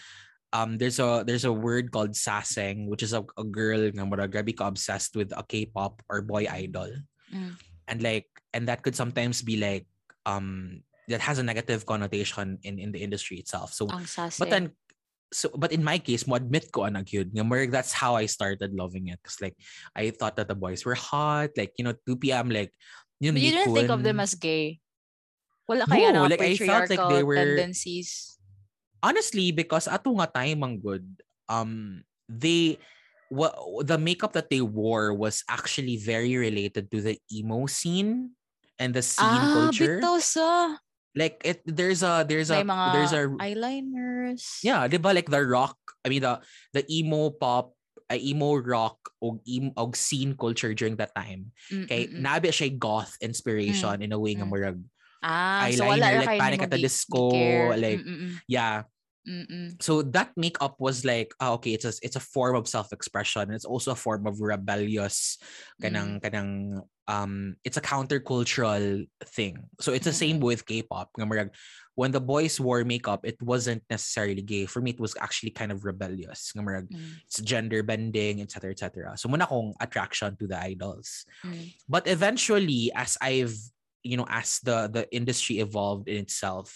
um there's a there's a word called sasaeng, which is a, a girl nga mura grabe ka obsessed with a K-pop or boy idol. Mm. And like and that could sometimes be like um that has a negative connotation in in the industry itself. So but then so but in my case mo admit ko anag yun nga that's how I started loving it cuz like I thought that the boys were hot like you know 2 p.m. like yun But you didn't think of them as gay. Wala kaya No, na like, I felt like they were- tendencies. honestly because ato nga time ang good um they what the makeup that they wore was actually very related to the emo scene and the scene ah, culture bitaw sa. like it there's a there's a May mga there's a eyeliners. yeah di ba like the rock i mean the the emo pop uh, emo rock og emo og scene culture during that time Mm, kay mm, mm. nabi siya goth inspiration in a way nga Mm. murag Ah, so wala like kayo Panic at the Disco, like- Mm, mm, yeah. Mm, mm, so that makeup was like ah, okay it's a it's a form of self-expression. It's also a form of rebellious kanang kanang um it's a countercultural thing. So it's the same with k-pop. When the boys wore makeup it wasn't necessarily gay. For me it was actually kind of rebellious. Mm, it's gender bending etc etc so muna akong attraction to the idols. Mm. but eventually as i've you know as the the industry evolved in itself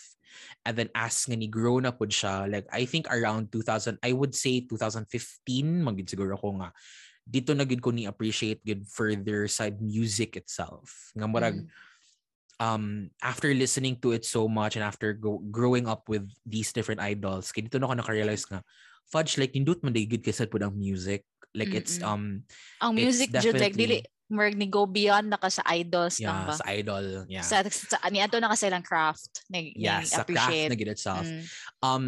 and then as nga ni grow na pud siya like i think around 2000 i would say 2015 magid siguro ko nga dito na gid ko ni appreciate gid further sa music itself nga murag Mm. um after listening to it so much and after go, growing up with these different idols kay dito na ako naka-realize nga fudge like nindot man day good kasi pud ang music like it's Mm-mm. um Ang It's music jud like dili merg ni go beyond na ka sa idols yeah ba? sa idol yeah Sa, sa, ni ato na ka silang craft. Ni, yeah ni sa craft appreciate. na gid itself Mm. um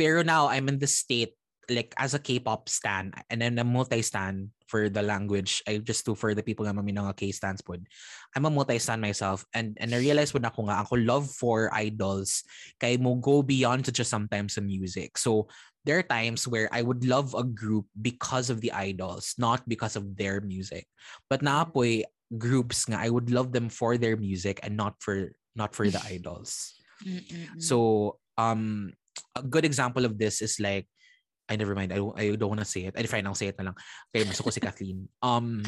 pero now I'm in the state like as a K-pop stan and then a multi-stan for the language I just do for the people nga maminang nga K-stans pod I'm a multi-stan myself and and I realize when ako nga ako love for idols kay mo go beyond to just sometimes the music so there are times where I would love a group because of the idols not because of their music but naapoy groups nga I would love them for their music and not for not for the [LAUGHS] idols Mm, mm, mm. so um a good example of this is like I never mind. I I don't want to say it. I fine, I'll say it na lang. Kay gusto ko si Kathleen. Um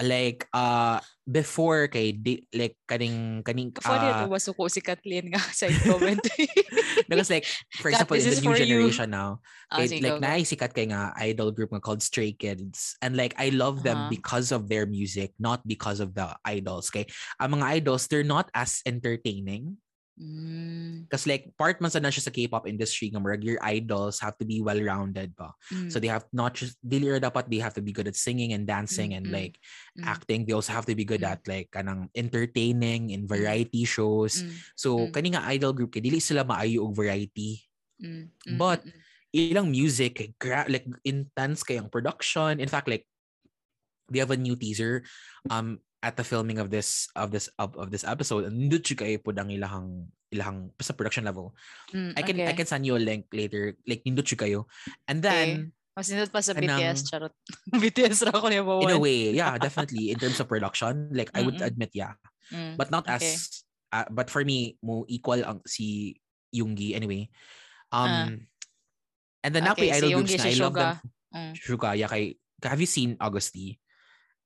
like uh before kay di, like kaning kaning Funny uh, uh, masuko si Kathleen nga sa comment. [LAUGHS] because like for example in this the new for you. generation now Ah, kay, sige, like go, go. naisikat kay nga idol group nga called Stray Kids and like I love them Uh-huh. because of their music not because of the idols kay ang mga idols they're not as entertaining Mm, Because like part man sa na siya sa K-pop industry nga murag your idols have to be well-rounded ba. mm, So they have not just dili dapat they have to be good at singing and dancing and Mm, mm, like mm, acting. They also have to be good Mm. at like kanang entertaining in variety shows. mm, So Mm. kani nga idol group kay dili sila maayo og variety. mm, mm, But mm, mm. Ilang music gra- like intense kay ang production. In fact like they have a new teaser um at the filming of this of this of, of this episode siya kayo po ang ilahang ilahang sa production level Mm, I can I okay. can send you a link later. Like nindot kayo. And then Mas nindot pa sa BTS, charot. BTS ra ko niya in a way, yeah, definitely in terms of production, like I would Mm-mm. admit yeah. Mm, But not okay. as uh, but for me mo equal ang si Yoongi anyway. Um and then Okay, si idol Yoongi groups na si I love them. Mm. Suga, yeah, kay have you seen Augusty?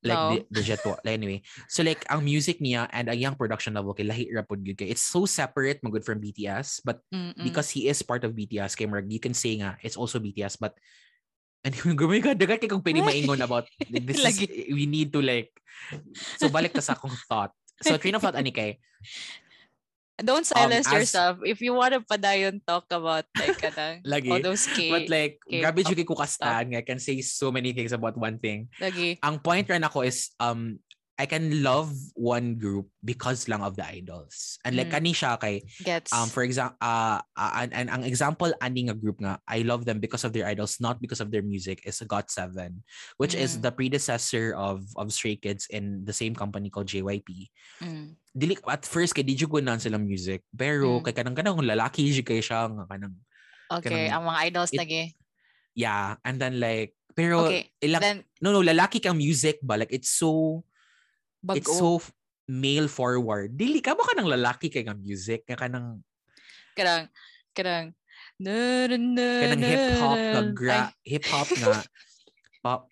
Like No. the, the Jet like, anyway. So like ang music niya and ang yung production level kay lahi ra pud kay. It's so separate magud from BTS but Mm, mm. because he is part of BTS kay Mark, you can say nga it's also BTS but [LAUGHS] and oh my god dagat kay kung pwede maingon about this is, [LAUGHS] we need to like so balik ta sa akong thought so train of thought [LAUGHS] ani kay Don't silence as- yourself. If you want to padayon talk about like kanang [LAUGHS] lagi all those K, but like K- grabe kastan nga I can say so many things about one thing lagi. ang point rin ako is um I can love one group because lang of the idols and like Mm. kani siya kay Gets. um for example uh, uh and, and ang example ani nga group nga I love them because of their idols not because of their music is GOT7 which is Mm. the predecessor of of Stray Kids in the same company called JYP Mm. dili at first kay ko nan sila music pero Mm. kay kanang kanang lalaki jud kay siya nga kanang Okay, kanang- ang mga idols lagi. yeah and then like pero Okay, ilang then no no lalaki kang music ba like it's so it's so male forward dili ka ba ka ng lalaki kay nga music nga kanang Karang, karang, Na, na, na, Kanang hip-hop na. nga, gra- hip-hop [LAUGHS] nga, pop,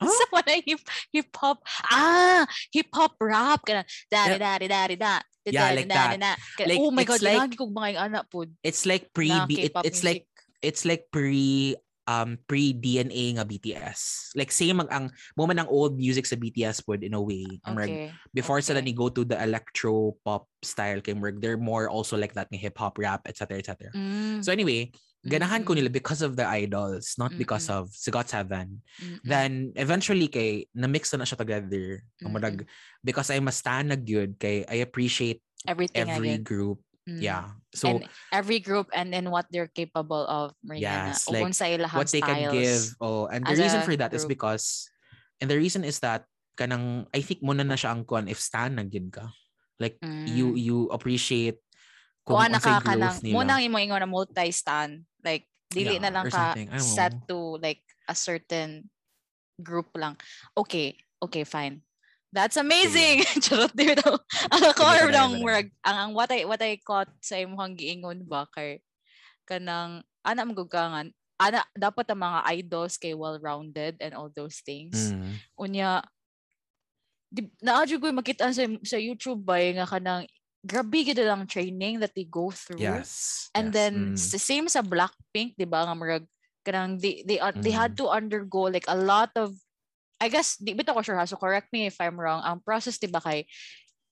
Ay, sa wala hip, hip hop. Ah, hip hop rap. Kana, da, da, da, da, da, da. Yeah, like that. Like, oh my God, like- lagi kong mga anak po. it's like pre, Na it, it's like, it's like pre, um, pre-DNA nga BTS. Like, same ang, ang moment ng old music sa BTS pod in a way. Ang Okay. before sila okay. ni go to the electro pop style kay Merg, they're more also like that ng hip hop rap etc etc. Mm, So anyway, ganahan ko mm, nila because of the idols, not because Mm-mm. of Sigot 7. mm, mm, Then eventually kay na-mix na, na siya together. Ang Mm-mm. marag- because I'm a stan na good kay I appreciate everything every again. group. Mm. Yeah. So and every group and then what they're capable of. Mariana. Yes, like, kung what they can give. Oh, and the as reason for that is group. because and the reason is that kanang I think muna na siya ang kuan if stan na gid ka. Like you Mm. you appreciate Kuha na unsay ka ka ng, growth nila. munang imo ingon na multi-stand. Like, dili Yeah, na lang ka set to like a certain group lang. Okay, okay, fine. That's amazing. [LAUGHS] Charot dito. [LAUGHS] Ang ako Sige, sige, lang murag ang, ang what I what I caught sa imong giingon ba kay kanang ana magugangan ana dapat ang mga idols kay well-rounded and all those things. Mm. Unya di, naadyo ko makita sa sa YouTube ba nga kanang grabe gid lang training that they go through. Yes. And yes, then mm. same sa Blackpink, 'di ba? Nga murag kanang they they are- they had Mm. to undergo like a lot of I guess di bitaw ko sure ha, so correct me if I'm wrong. Ang process 'di ba kay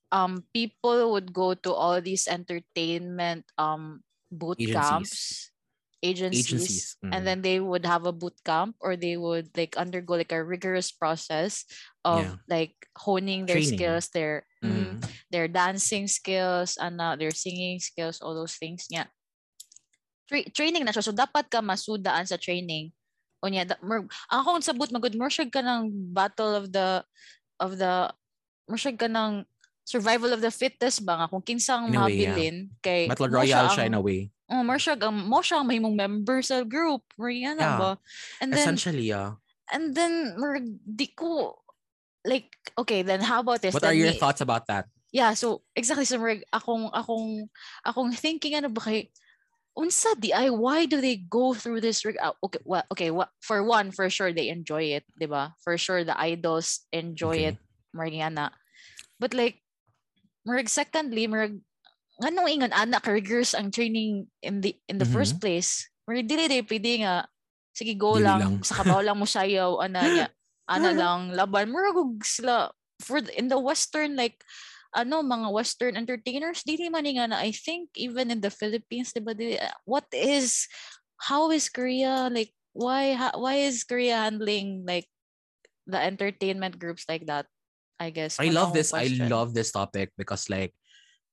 um people would go to all these entertainment um boot Agencies. camps agencies, Agencies, mm. and then they would have a boot camp or they would like undergo like a rigorous process of Yeah. like honing their Training. skills their Mm. mm, their dancing skills and uh, their singing skills all those things yeah Tra- training na siya so dapat ka masudaan sa training unya da, mer, ang akong sabot magud more siya ka ng battle of the of the more siya ka ng survival of the fittest ba nga kung kinsang In a way, yeah. mabilin kay Battle Royale siya in a way. Oh, more siya ang mo siya ang mahimong member sa group. Mariana Yeah. ba? And then Essentially, yeah. and then mer, di ko like okay, then how about this? What Then are your thoughts about that? Yeah, so exactly so mer, akong akong akong thinking ano ba kay unsa di ay why do they go through this rig- ah, okay well, okay what for one for sure they enjoy it di ba? For sure the idols enjoy Okay. it Mariana. But like merg secondly merg nganong ingon anak rigorous ang training in the in the first place? Merg dili dili pwede nga sige go Dili lang, lang. sa kabaw lang mo sayaw ana niya [LAUGHS] ana lang laban. Merg ug sila for in the western like ano mga western entertainers dili man nga na I think even in the Philippines diba dili, what is how is Korea like why ha, why is Korea handling like the entertainment groups like that I guess I love this. I love this topic because like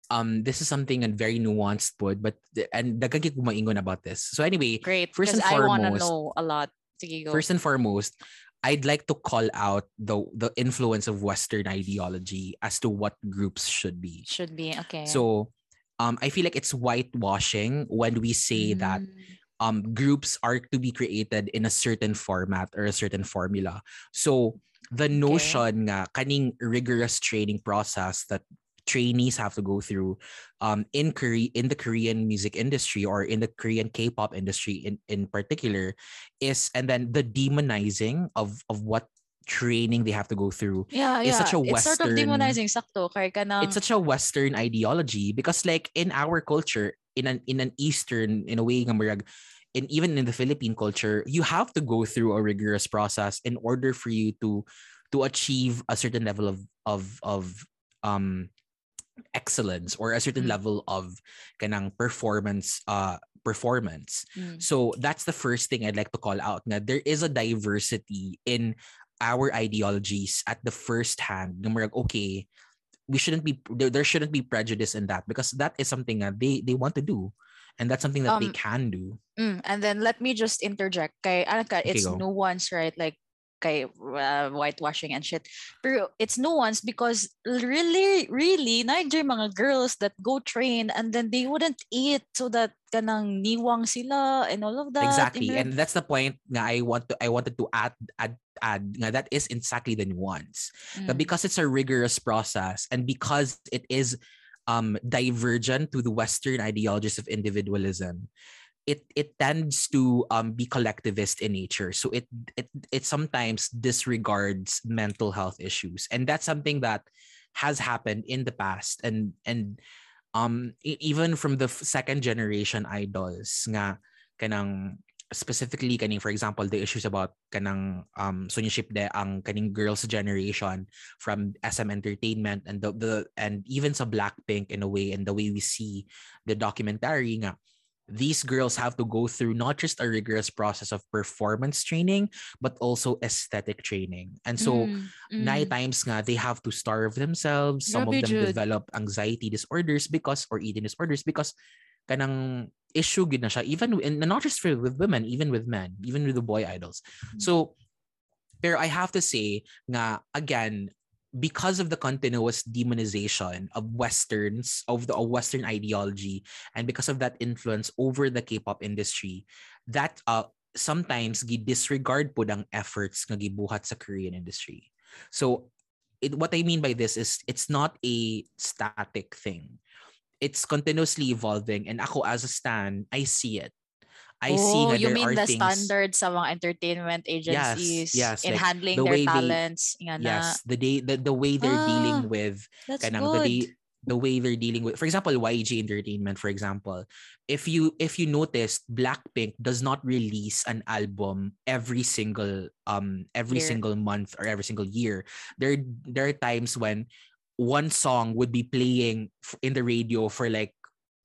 um this is something and very nuanced pod but and kay kumaingon about this. So anyway, great first and I wanna know a lot sige go first and foremost, I'd like to call out the the influence of Western ideology as to what groups should be. should be okay So um I feel like it's whitewashing when we say that Mm, um groups are to be created in a certain format or a certain formula. So the notion nga kaning rigorous training process that trainees have to go through um in Korea in the Korean music industry or in the Korean K-pop industry in in particular is and then the demonizing of of what training they have to go through yeah it's yeah such a it's sort of Western- demonizing sakto kay kanang it's such a western ideology because like in our culture in an in an eastern in a way nga murag, and even in the philippine culture you have to go through a rigorous process in order for you to to achieve a certain level of of of um excellence or a certain Mm. level of kanang performance uh performance Mm, so that's the first thing I'd like to call out. Nga there is a diversity in our ideologies at the first hand. Murag, okay, we shouldn't be there, there shouldn't be prejudice in that because that is something that they they want to do, and that's something that they Um, can do. Mm, and then let me just interject. Kay, ano ka, Okay, it's go. nuance, right? Like, kay uh, whitewashing and shit. Pero it's nuanced because really, really, yung mga girls that go train and then they wouldn't eat so that kanang niwang sila and all of that. exactly, And that's the point. Nga I want to I wanted to add add add. Nga that is exactly the nuance. But because it's a rigorous process and because it is um divergent to the western ideologies of individualism it it tends to um be collectivist in nature. So it it it sometimes disregards mental health issues. And that's something that has happened in the past. And and um even from the second generation idols nga kanang specifically kaning for example the issues about kanang um Ship de ang kaning girls generation from SM Entertainment and the, the and even sa Blackpink in a way and the way we see the documentary nga these girls have to go through not just a rigorous process of performance training but also aesthetic training. And so Mm, mm. night times nga they have to starve themselves. Some of them develop anxiety disorders because or eating disorders because kanang issue gid na siya. Even and not just for with women even with men even with the boy idols. Mm. so pero I have to say nga again because of the continuous demonization of westerns of the of western ideology and because of that influence over the K-pop industry that uh sometimes gi disregard po ang efforts nga gibuhat sa Korean industry. So it, what I mean by this is it's not a static thing. It's continuously evolving and ako as a stan I see it I see oh, nga you there mean are the things standards sa mga entertainment agencies yes, in like, handling the their they- talents na. yes the day the, the way they're Ah, dealing with That's the, good. day, the way they're dealing with for example YG Entertainment for example if you if you noticed Blackpink does not release an album every single um every Year. single month or every single year there there are times when one song would be playing in the radio for like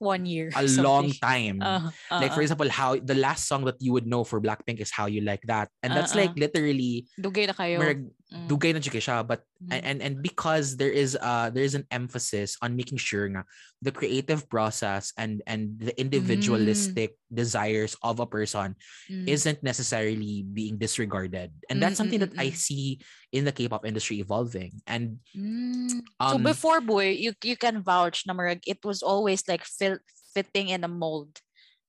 One year. a [LAUGHS] long something. time Uh, like for uh, uh. example how the last song that you would know for Blackpink is how you like that and that's like Uh-uh. literally Dugay na kayo. Mm, dugay na siya but mm. and, and because there is uh there is an emphasis on making sure nga the creative process and and the individualistic desires of a person Mm. isn't necessarily being disregarded and that's Mm, something mm, that I mm, see in the K-pop industry evolving and Mm. so um before boy, you you can vouch na marag it was always like fil- fitting in a mold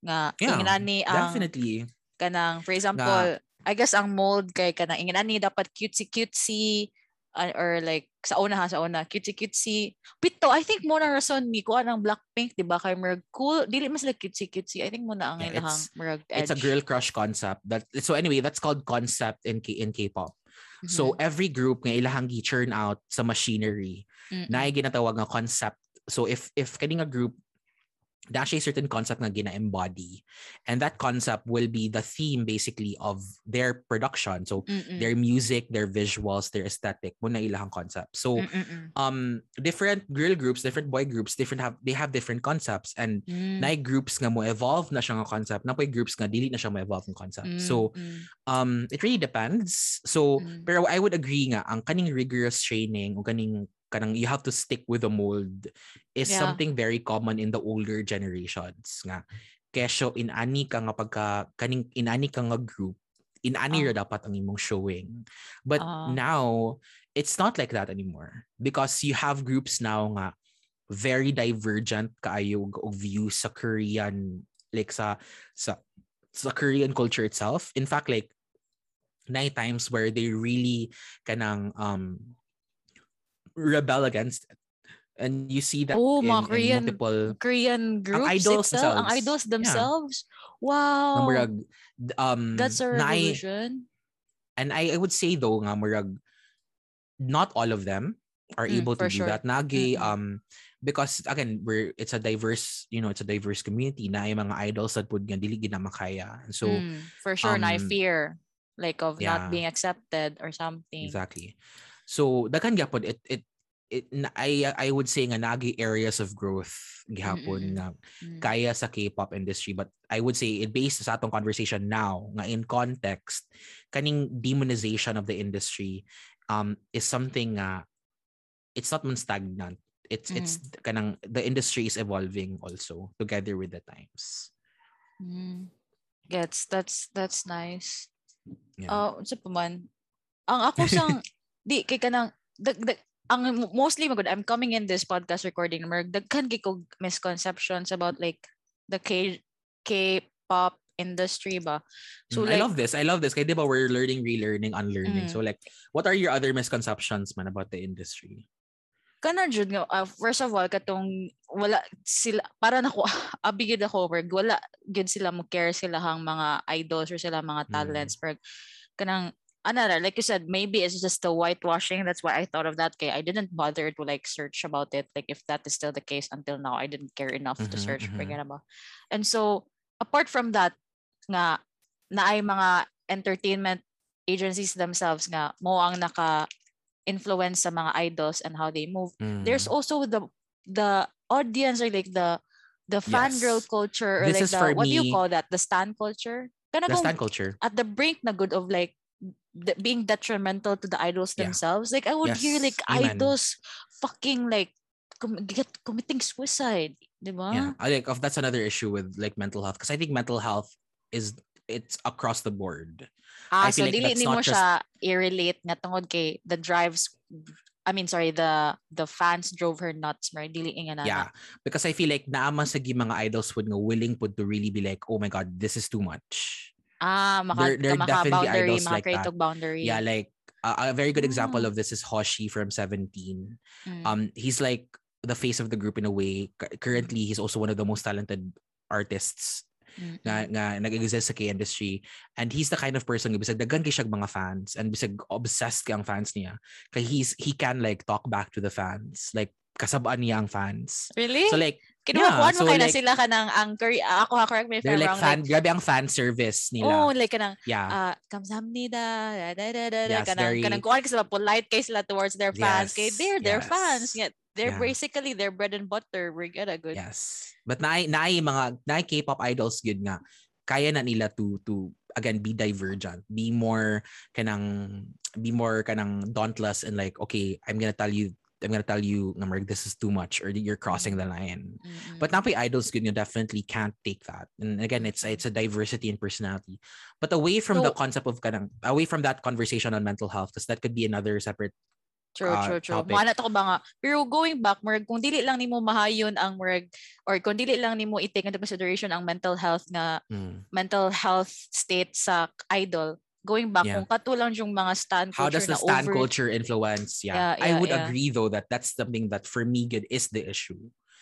nga Yeah, definitely kanang for example I guess ang mold kay kanang inginani dapat cutesy cutesy uh, or like sa una ha sa una cutesy cutesy pito I think mo na rason ni ko anang Blackpink di ba kay marag cool dili mas like cutesy cutesy I think mo na ang Yeah, ilahang it's- marag it's a edge. girl crush concept that so anyway that's called concept in K in K-pop Mhm. so every group nga ilahang gi-churn out sa machinery Mm-mm. na ginatawag nga concept. So if if kani nga group na siya certain concept nga gina-embody and that concept will be the theme basically of their production. So Mm-mm. their music, their visuals, their aesthetic mo na ilahang concept. So Mm-mm-mm. um different girl groups, different boy groups, different have they have different concepts and Mm. na groups nga mo evolve na siya nga concept, na groups nga dili na siya mo evolve ng concept. So Mm, um it really depends so Mm. pero I would agree nga ang kaning rigorous training o kaning kanang you have to stick with the mold is Yeah. something very common in the older generations nga kesyo inani ka nga pagka kaning inani ka nga group inani ra Ah. dapat ang imong showing but Ah. now it's not like that anymore because you have groups now nga very divergent kaayo og- views sa Korean like sa sa sa Korean culture itself. In fact, like night times where they really kanang um rebel against it. And you see that Oh, in, mga in Korean multiple Korean groups idols itself, ang themselves. idols Yeah. themselves. na Wow. murag, d- um That's a na I- revolution. and I, I would say though nga murag not all of them are Mm, able to do sure. that nagi Mm-mm. um because again we're it's a diverse you know it's a diverse community na yung mga idols that pud nga dili gid na makaya and so Mm, for sure, na um, fear like of yeah. not being accepted or something. Exactly. So daghan gyapon it it it I I would say nga nagi areas of growth gihapon nga Mm. kaya sa K-pop industry but I would say it based sa atong conversation now nga in context kaning demonization of the industry um is something nga it's not man stagnant it's it's kanang the industry is evolving also together with the times Mm. Gets that's that's nice. yeah Ah, unsa pa man? Ang ako sang [LAUGHS] di kay kanang dag, dag, ang mo- mostly magud I'm coming in this podcast recording mer daghan kay kog misconceptions about like the K K-pop industry ba. So Mm, I like love this. I love this. Kaya di ba we're learning, relearning, unlearning. Mm. So like, what are your other misconceptions man about the industry? kana jud nga uh, first of all katong wala sila para nako [LAUGHS] abigid ako word wala gid sila mo care sila hang mga idols or sila mga Mm. talents pero kanang another like you said maybe it's just the whitewashing that's why I thought of that okay I didn't bother to like search about it like if that is still the case until now I didn't care enough to Mhm, search for mhm. ganun ba and so apart from that nga na ay mga entertainment agencies themselves nga mo ang naka influence sa mga idols and how they move there's Mm. also the the audience or like the the fan girl culture or This like is the for what do you call that the stan culture kana the stan culture. at the brink na good of like de- being detrimental to the idols Yeah. themselves like i would hear like amen. idols fucking like com- get committing suicide Yeah, I like of that's another issue with like mental health because I think mental health is it's across the board. ah I so like dili that's ni mo just- siya i-relate nga tungod kay the drives I mean sorry the the fans drove her nuts right dili nga na Yeah, because I feel like naama sa mga idols would nga willing pud to really be like, oh my god, this is too much. Ah maka, There- there are maka definitely boundary idols like that. boundary Yeah, like uh, a very good example Ah. of this is Hoshi from Seventeen. Mm. Um, he's like the face of the group in a way. Currently, he's also one of the most talented artists Mm, nga, mm. nga nag-exist sa K-industry. And he's the kind of person nga bisag daghan kay siya mga fans and bisag obsessed kay ang fans niya. Kay he's he can like talk back to the fans. Like kasabaan niya ang fans. really So like Kinuha so mo kay na like- sila ka ng anchor. ah, Ako ha, correct me if they're I'm like wrong. fan grabe ang fan service nila. oh, like kanang yeah. uh, kamsamnida, da, da, da, da, da, Yes, kanang, very- kanang kuhan ka sila, polite kay sila towards their fans. Kay Yes, they're their fans. yes. Yet they're Yeah. basically their bread and butter. We're gonna good. Yes. But naay naay mga naay K-pop idols good nga kaya na nila to to again be divergent, be more kanang be more kanang dauntless and like okay, I'm gonna tell you I'm gonna tell you Mark, this is too much or you're crossing the line. Mm-mm. But napay idols good nga definitely can't take that. And again, it's it's a diversity in personality. But away from the concept of kanang away from that conversation on mental health because that could be another separate True, uh, true, true. topic. Mana to ba nga. Pero going back, murag, kung dili lang nimo mahayon ang murag, or kung dili lang nimo i-take into consideration ang mental health nga mm, mental health state sa idol, going back, Yeah. kung katulang yung mga stan culture how does the stan over, culture influence yeah, Yeah, i would yeah. agree though that that's something that for me good is the issue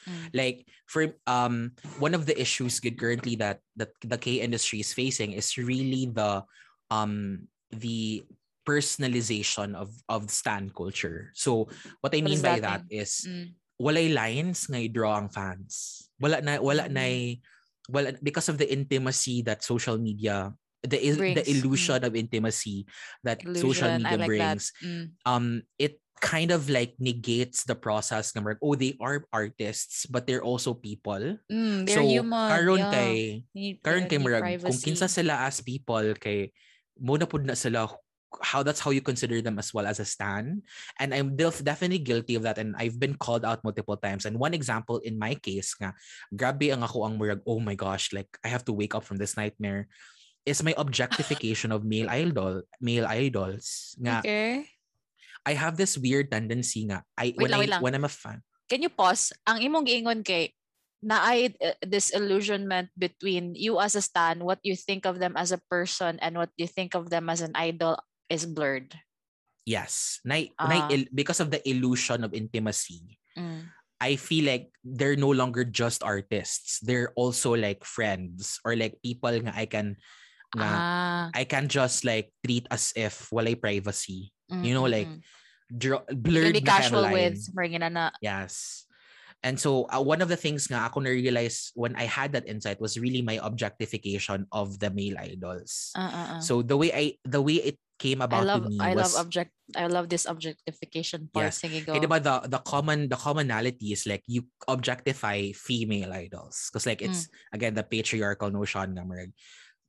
Mm. like for um one of the issues good currently that that the k industry is facing is really the um the personalization of of stan culture so what i mean does by that that is Mm. walay lines nga draw ang fans wala na wala Mm. na wala because of the intimacy that social media the il- the Brings, mm. illusion of intimacy that social Illusion, I media like brings Mm. um it kind of like negates the process ng oh they are artists but they're also people Mm, they're so human. karon yeah. kay karon kay murag kung kinsa sila as people kay mo na pud na sila how that's how you consider them as well as a stan and I'm def- definitely guilty of that and I've been called out multiple times and one example in my case nga grabe ang ako ang murag oh my gosh like I have to wake up from this nightmare is my objectification of male idol male idols nga Okay. I have this weird tendency nga I Wait when lang, I lang. when I'm a fan Can you pause? Ang imong giingon kay na uh, disillusionment between you as a stan, what you think of them as a person, and what you think of them as an idol is blurred. yes na, na, Ah. because of the illusion of intimacy Mm. I feel like they're no longer just artists. They're also like friends or like people nga I can nga Ah. I can just like treat as if walay privacy. mm, you know, like, mm. You can blurred be na kaya casual with bringing na na. Yes. And so uh, one of the things nga ako na-realize when I had that insight was really my objectification of the male idols. Uh, uh. So the way I the way it came I about love to me I was love object I love this objectification part. Yes. Sige go. Eh, diba the the common the commonality is like you objectify female idols because like it's Mm. again the patriarchal notion nga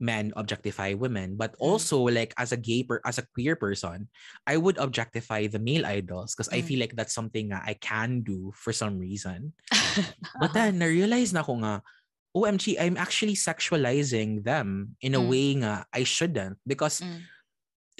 men objectify women but Mm. also like as a gay per as a queer person I would objectify the male idols because I Mm. feel like that's something nga I can do for some reason [LAUGHS] but Uh-huh. then na-realize na ko nga OMG I'm actually sexualizing them in a Mm. way nga I shouldn't because Mm.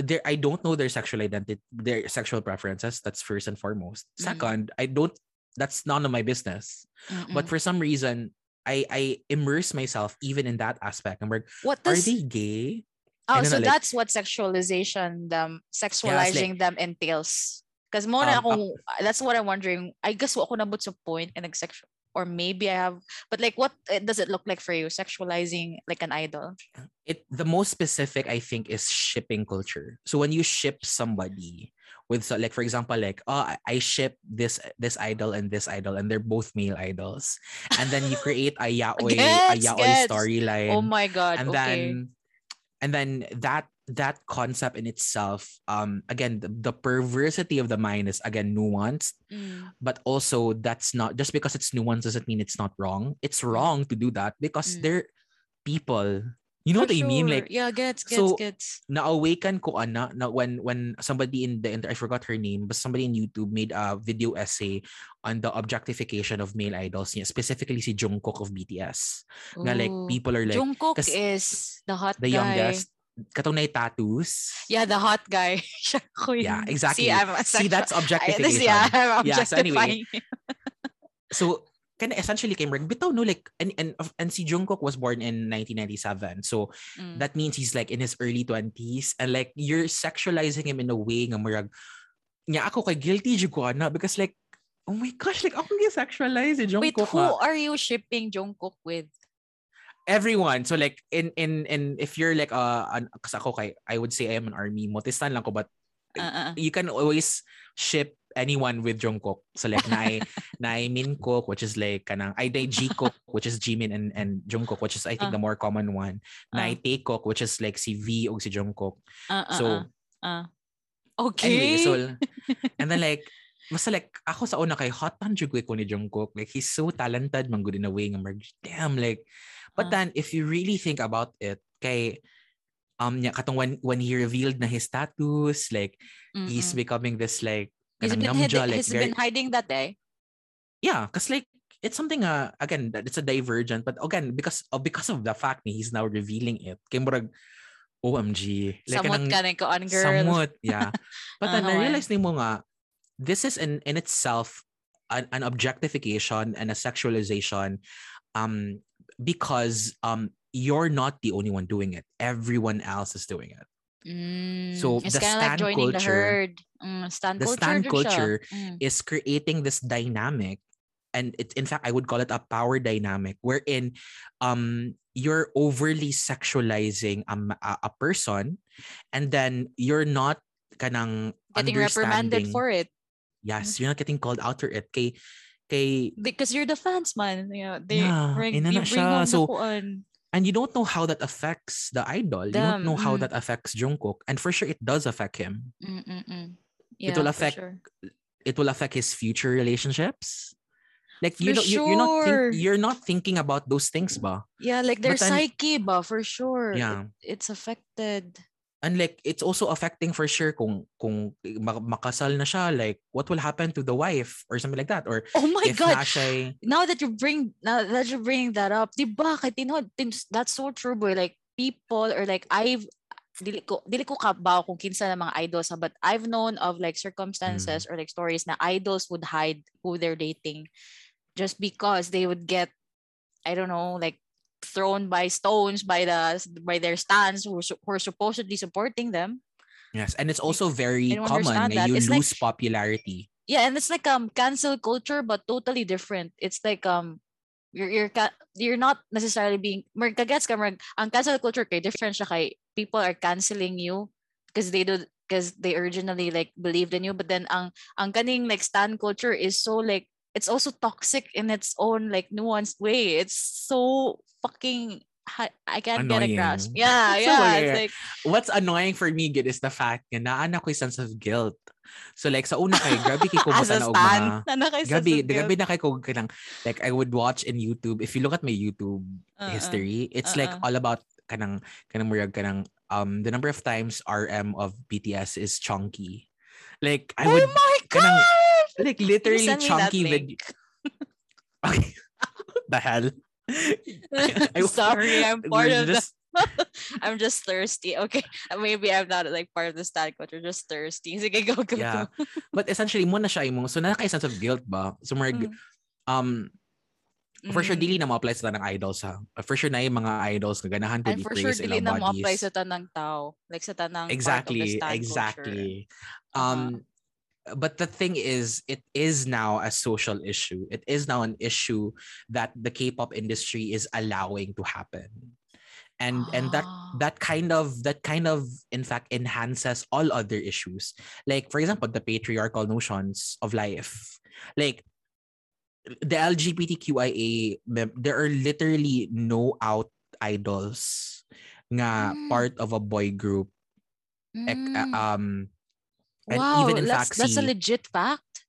there I don't know their sexual identity, their sexual preferences. That's first and foremost. Mm. Second, I don't. That's none of my business. Mm-mm. But for some reason, I I immerse myself even in that aspect. I'm like, what are they gay? oh so know, like- that's what sexualization them sexualizing them entails. Because mo na Um, akong, that's what I'm wondering. I guess what ako nabot sa point and sexual or maybe I have but like what uh, does it look like for you sexualizing like an idol? it the most specific I think is shipping culture. So when you ship somebody with so like for example like oh I- ship this this idol and this idol and they're both male idols. And then you create a [LAUGHS] yaoi a yaoi storyline Oh my god. and okay. then and then that that concept in itself um again the, the perversity of the mind is again nuanced. Mm, but also that's not just because it's nuanced doesn't mean it's not wrong. It's wrong to do that because Mm. they're people you know for what i mean? like yeah, gets gets so, gets. na-awaken ko ana na when when somebody in the inter- I forgot her name but somebody in YouTube made a video essay on the objectification of male idols niya specifically si Jungkook of BTS na like people are like Jungkook is the hot the guy. youngest. Katong na tattoos. Yeah, the hot guy. [LAUGHS] Yeah, exactly. See, I'm see that's I- objectification this, yeah, I'm Yeah, so anyway, so kind of essentially came right bitaw no like and and and si Jungkook was born in 1997 so Mm. that means he's like in his early 20s and like you're sexualizing him in a way nga murag nya ako kay guilty jud ko ana because like oh my gosh like ako gi sexualize si Wait, Jungkook who nga. are you shipping Jungkook with? everyone so like in in in if you're like uh an, kasi ako kay I would say I am an army motistan lang ko but Uh, uh, you can always ship anyone with Jungkook. So like Nai [LAUGHS] Nai Min Cook, which is like kanang I Nai Ji Cook, which is Jimin and and Jungkook, which is I think Ah. the more common one. Nai Ah. Tae Cook, which is like si V o si Jungkook. uh, uh, So uh, uh. Okay. anyway, so [LAUGHS] and then like basta like ako sa una kay hot man jud ko ni Jungkook. Like he's so talented man good in a way damn like but Ah. then if you really think about it kay um nya katong when when he revealed na his tattoos like he's Mm-mm. becoming this like He's been, hid- like he's very- been hiding that eh. yeah because like it's something uh again that it's a divergent but again because because of the fact that he's now revealing it kay murag OMG like kanang- ka ko on girl. somewhat yeah [LAUGHS] but then I why? realized nimo nga this is in in itself an, an objectification and a sexualization um because um you're not the only one doing it everyone else is doing it Mm, it's the of like the culture- herd. Mm, stan the culture. stan din culture Mm. is creating this dynamic and it, in fact i would call it a power dynamic wherein um you're overly sexualizing a, a, a person and then you're not kanang Getting reprimanded for it yes you're not getting called out for it kay kay because you're the fans, man. You know, they Yeah, bring, you bring home So, the kuan. And you don't know how that affects the idol you don't know how mm. that affects Jungkook and for sure it does affect him mm. It will affect sure. it will affect his future relationships like you For know you, you're not think, you're not thinking about those things ba Yeah, like their But psyche, ba for sure. yeah It- it's affected. And like it's also affecting for sure kung kung ma- makasal na siya like what will happen to the wife or something like that or Oh my if god! na siya now that you bring now that you bring that up, di ba? Kahit tin- that's so true, boy. Like people or like I've dili ko dili ko kabaw kung kinsa ng mga idols ha, but I've known of like circumstances or like stories na idols would hide who they're dating just because they would get I don't know like thrown by stones by the by their stands who, who are supposedly supporting them. Yes and it's also very common that. you It's like- lose popularity. Yeah and it's like um cancel culture but totally different. It's like um you're you're you're not necessarily being mer kagets ka mer ang cancel culture kay different siya kay people are canceling you because they do because they originally like believed in you. But then ang ang kaning like stan culture is so like it's also toxic in its own like nuanced way it's so fucking I can't get a grasp. Annoying. Yeah, [LAUGHS] So yeah. weird. It's like what's annoying for me good is the fact na naana ko yung sense of guilt so like sa una kay grabe kay ko [LAUGHS] as a na og stan. mga na nakay Gabi, guilt. gabi na kay ko kanang like I would watch in YouTube. If you look at my YouTube Uh-uh. history, it's like Uh-uh. all about kanang kanang murag kanang um the number of times RM of BTS is chunky. Like I would oh would my kanang god! Like literally send me that chunky video. [LAUGHS] Okay. the hell? [LAUGHS] I- Sorry, I'm part of the [LAUGHS] I'm just thirsty. Okay. Maybe I'm not like part of the stan culture, just thirsty. Sige, go, go, Yeah. go. But essentially mo na siya imong so na kay sense of guilt ba? So murag Mm. um For sure, Mm. dili na ma-apply sa tanang idols ha. For sure, na yung mga idols na ganahan to And for sure, dili na mo-apply sa tanang tao. Like sa tanang part of the exactly exactly culture. Uh-huh. But the thing is it is now a social issue it is now an issue that the k-pop industry is allowing to happen and and that Ah. that kind of that kind of in fact enhances all other issues like for example the patriarchal notions of life like the lgbtqia there are literally no out idols nga Mm. part of a boy group Mm. um and wow, even in that's, fact that's a legit fact.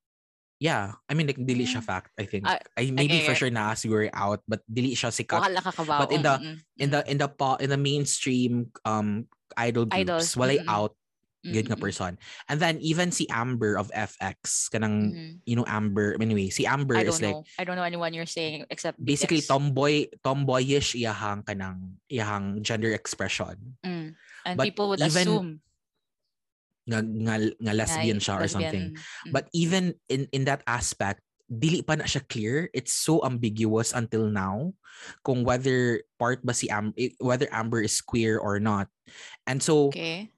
yeah i mean like dili siya Mm. fact i think Ah, i maybe okay, for sure na siguro out but dili siya sikat Wala. But in the- Mm, mm, in the in the in the mainstream um idol groups Idols, walay mm-mm. out good nga mm, person and then even si Amber of FX kanang mm, mm. you know Amber anyway si Amber I is don't like know. I don't know anyone you're saying except basically BTS. tomboy tomboyish iyahang kanang iyahang gender expression Mm. And But people would even assume nga nga, nga lesbian siya or lesbian, something mm, mm. but even in in that aspect dili pa na siya clear it's so ambiguous until now kung whether part ba si Am eh, whether Amber is queer or not and so okay.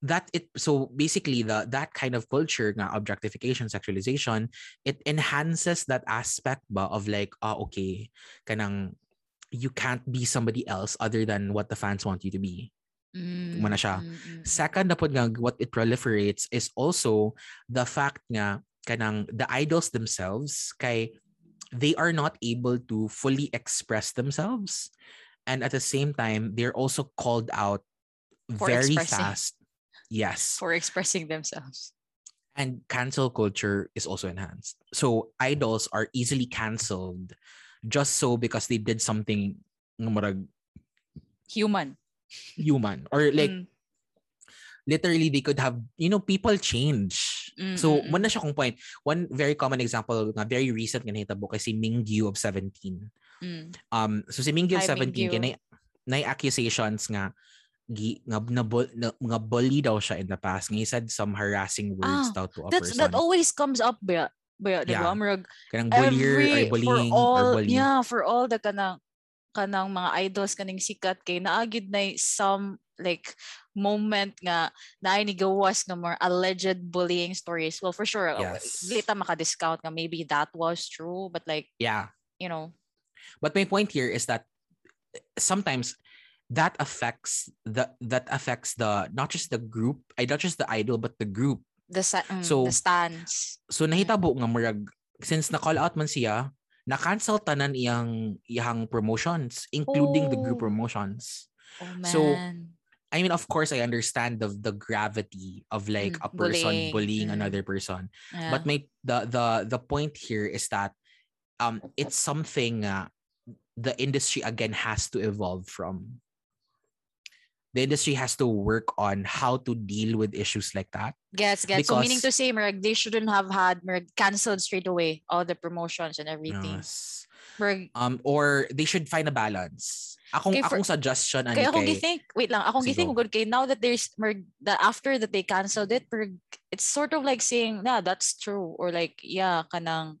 that it so basically the that kind of culture nga objectification sexualization it enhances that aspect ba of like ah okay kanang you can't be somebody else other than what the fans want you to be Mm, Muna siya. mm, mm, mm. second na pod nga what it proliferates is also the fact nga kanang the idols themselves kay they are not able to fully express themselves and at the same time they're also called out For very fast yes for expressing themselves. and cancel culture is also enhanced. So idols are easily canceled just so because they did something Human. Human or like Mm, literally they could have you know people change. Mm, so mm, one na siya kung point. One very common example nga very recent nga nahitabo kay si Mingyu of 17. mm. Um so si Mingyu of 17 kay Mingyu. na, na accusations nga gi, nga, na, na, nga bully daw siya in the past. Nga he said some harassing words Ah, daw to a That's person. that always comes up ba? Ba? Yeah. Murag, Kanang bullier or bullying for all or bully. yeah for all the kanang kanang mga idols kaning sikat kay naagid na some like moment nga naay ni gawas nga more alleged bullying stories well for sure uh, Yes. dili ta maka-discount nga maybe that was true but like Yeah. you know But my point here is that sometimes that affects the that affects the not just the group, I not just the idol but the group. the mm, So, the stands So nahitabo nga murag since na-call out man siya, na-cancel tanan iyang iyang promotions including the group Oh. promotions. oh man So, I mean of course I understand the the gravity of like Mm, a person bullying. bullying Mm. another person. yeah. But my the the the point here is that um it's something uh, the industry again has to evolve from. The industry has to work on how to deal with issues like that. Gets, gets. So meaning to say, Merg, they shouldn't have had Merg canceled straight away all the promotions and everything. Yes. Merg, Um or they should find a balance. Akong for- akong suggestion ani kaya akong kay githink, wait lang, akong githink go. good kay now that there's Merg, that after that they canceled it, Merg, it's sort of like saying, nah, that's true. Or like, yeah, kanang,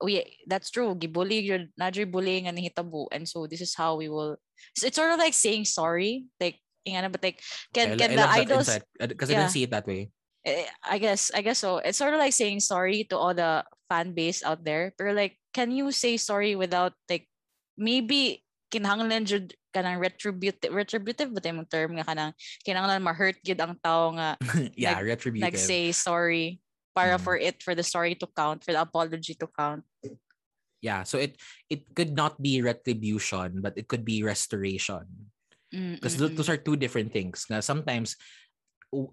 oh yeah, that's true. Gibully, you're not bullying and hitabo. And so this is how we will, so it's sort of like saying sorry. Like, ingana, but like, can, I, can I the idols, because I didn't see it that way. eh, I guess I guess so. It's sort of like saying sorry to all the fan base out there. But like, can you say sorry without like maybe kinahanglan jud kanang retributive retributive ba term nga kanang kinahanglan ma-hurt gid ang tao nga [LAUGHS] yeah, Nag- retributive. nag-say sorry para Mm. for it for the story to count for the apology to count. yeah, so it it could not be retribution, but it could be restoration. Mm, because mm, those are two different things na sometimes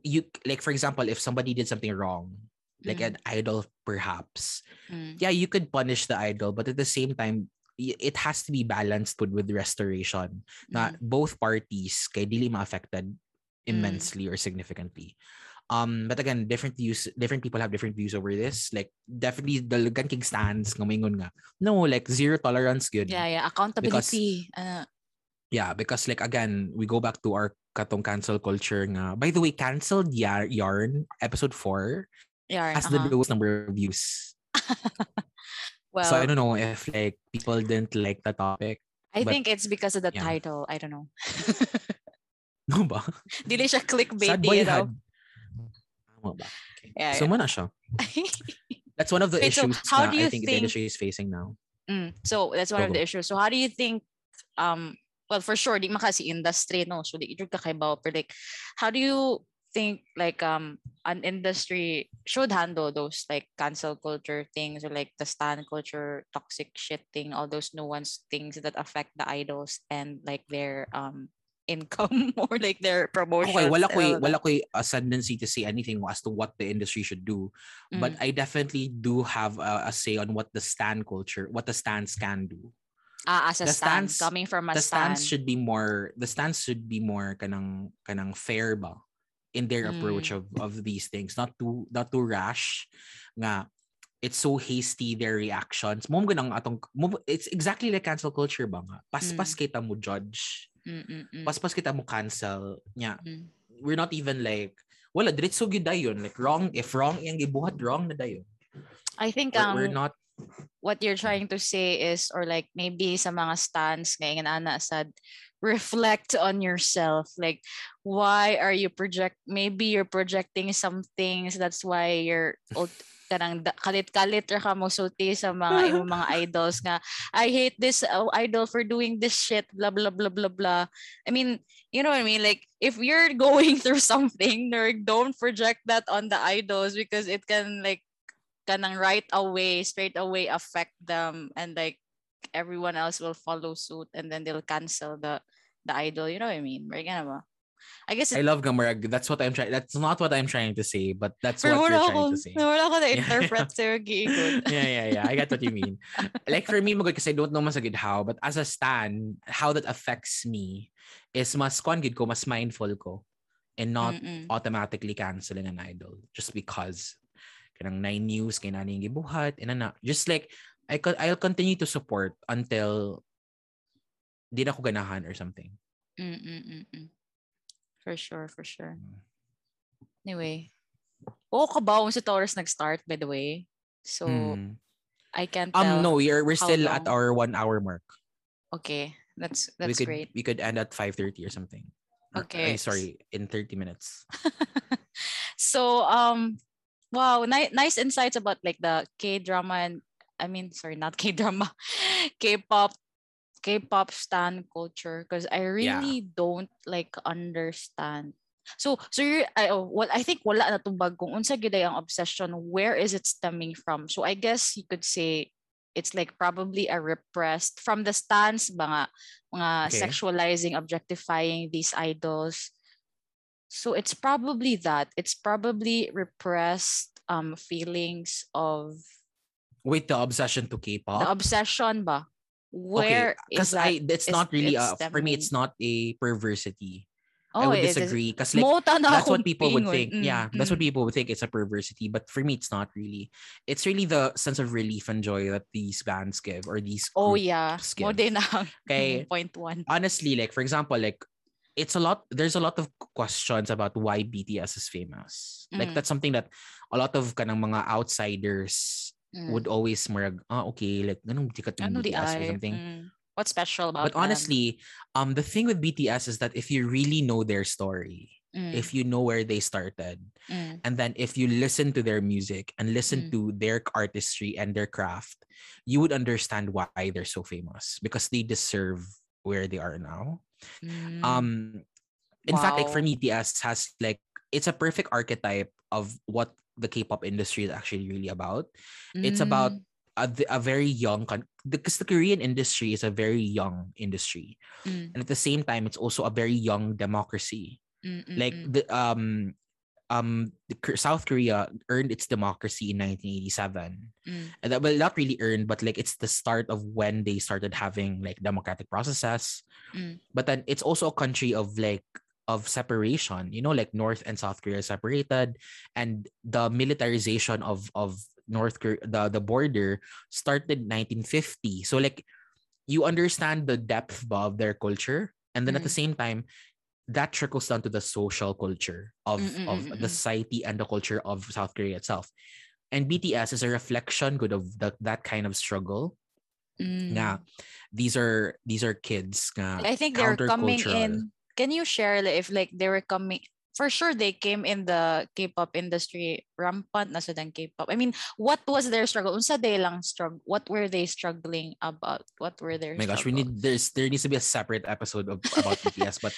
you like for example if somebody did something wrong like Mm. an idol perhaps mm, yeah you could punish the idol but at the same time it has to be balanced with with restoration na mm, both parties kay dili ma-affected immensely or significantly um but again different views different people have different views over this like definitely the kig stands nga moingon nga no like zero tolerance good Yeah, yeah, accountability. uh, Yeah, because like again, we go back to our katong cancel culture nga. By the way, canceled Yar- Yarn episode 4 yarn, has the uh-huh. lowest number of views. [LAUGHS] Well, so I don't know if like people didn't like the topic. I but- think it's because of the yeah. title. I don't know. [LAUGHS] No ba? [LAUGHS] Dili siya clickbait Sad boy had Okay. Yeah, so yeah. siya. [LAUGHS] That's one of the so issues how na do you I think, the industry is facing now. Mm, so that's one Go, of the issues. So how do you think um well for sure di makasi industry no so di ka kay but like how do you think like um an industry should handle those like cancel culture things or like the stan culture toxic shit thing all those nuanced things that affect the idols and like their um income [LAUGHS] or like their promotion Okay, wala ko wala ko ascendancy to say anything as to what the industry should do, but Mm. I definitely do have a, a say on what the stan culture, what the stans can do. ah, as a the stan stans- coming from a the stan stans should be more the stans should be more kanang kanang fair ba in their approach Mm. of of these things not too not too rash nga it's so hasty their reactions mo ganang atong mo- it's exactly like cancel culture ba nga paspas Mm. kita mo judge Mm, mm, mm, paspas kita mo cancel nya mm. we're not even like wala diretso gyud dayon. Like wrong if wrong iyang gibuhat wrong na dayon. I think we're, we're not what you're trying to say is or like maybe sa mga stands ngayon ana sad reflect on yourself. Like why are you project maybe you're projecting some things that's why you're kanang da- kalit-kalit ra ka mo sulti sa mga imong mga [LAUGHS] idols nga I hate this uh, idol for doing this shit blah blah blah blah blah. I mean you know what I mean? Like if you're [LAUGHS] going through something nerd don't project that on the idols because it can like kanang right away straight away affect them and like everyone else will follow suit and then they'll cancel the the idol. You know what I mean? Right ba I guess I love Gamarag. That's what I'm trying. That's not what I'm trying to say, but that's what you're ako trying to say. wala ko na [LAUGHS] Yeah. interpret sa'yo giigod [LAUGHS] yeah, yeah, yeah. I get what you mean. [LAUGHS] like for me, magod kasi I don't know mas good how, but as a stan, how that affects me is mas kwan ko, mas mindful ko and not Mm-mm. automatically canceling an idol just because kanang nine news kay nani gibuhat and ana. Just like I could I'll continue to support until di na ko ganahan or something. Mm-mm-mm-mm. For sure for sure Mm. anyway oo kabawang si Taurus nag-start by the way so Hmm. I can't tell Um no, we're we're still at our one hour mark. okay that's we that's could great we could end at 5:30 or something. Or- Okay. ay, sorry, in 30 minutes. [LAUGHS] so um wow ni- nice insights about like the k-drama and i mean sorry not [LAUGHS] k-drama k-pop k-pop stan culture because i really don't like understand. So so you're I, oh, what i think wala na tong bagong unsa gyud ang obsession where is it stemming from? So i guess you could say it's like probably a repressed from the stance mga mga Okay. sexualizing objectifying these idols. So it's probably that. It's probably repressed um feelings of Wait, the obsession to the K-pop. obsession ba where is that I that's is- not really it's uh, for me it's not a perversity. oh I would disagree because like Mo ta na that's what people would think. Mm, yeah, that's what mm. people would think it's a perversity, but for me it's not really. It's really the sense of relief and joy that these bands give or these oh yeah give. din Okay. point one honestly, like for example, like it's a lot. There's a lot of questions about why BTS is famous. Like Mm. that's something that a lot of kanang mga outsiders Mm. would always marag, ah okay, like ganun ano BTS or something. mm. what's special about But honestly, um, the thing with BTS is that if you really know their story. Mm, if you know where they started, mm, and then if you listen to their music and listen Mm. to their artistry and their craft, you would understand why they're so famous because they deserve where they are now. mm. Um, in fact, like for me, BTS has like it's a perfect archetype of what the K-pop industry is actually really about. It's about a, a, a very young con- because the Korean industry is a very young industry, mm, and at the same time, it's also a very young democracy. mm, mm, Like mm. the um um the, South Korea earned its democracy in 1987. Mm, And that, well, not really earned, but like it's the start of when they started having like democratic processes. Mm. But then it's also a country of like of separation. You know, like North and South Korea separated, and the militarization of of North Korea, the the border started 1950. So like you understand the depth of their culture, and then at the Mm. same time. That trickles down to the social culture of, Mm, mm, of mm, the mm. society and the culture of South Korea itself and BTS is a reflection good of that that kind of struggle. mm. Nga, these are these are kids nga I think they're coming in. Can you share like, if like they were coming? for sure they came in the K-pop industry rampant na sa K-pop. I mean, what was their struggle? Unsa they lang struggle? What were they struggling about? What were their my gosh, we need there's there needs to be a separate episode of about BTS, but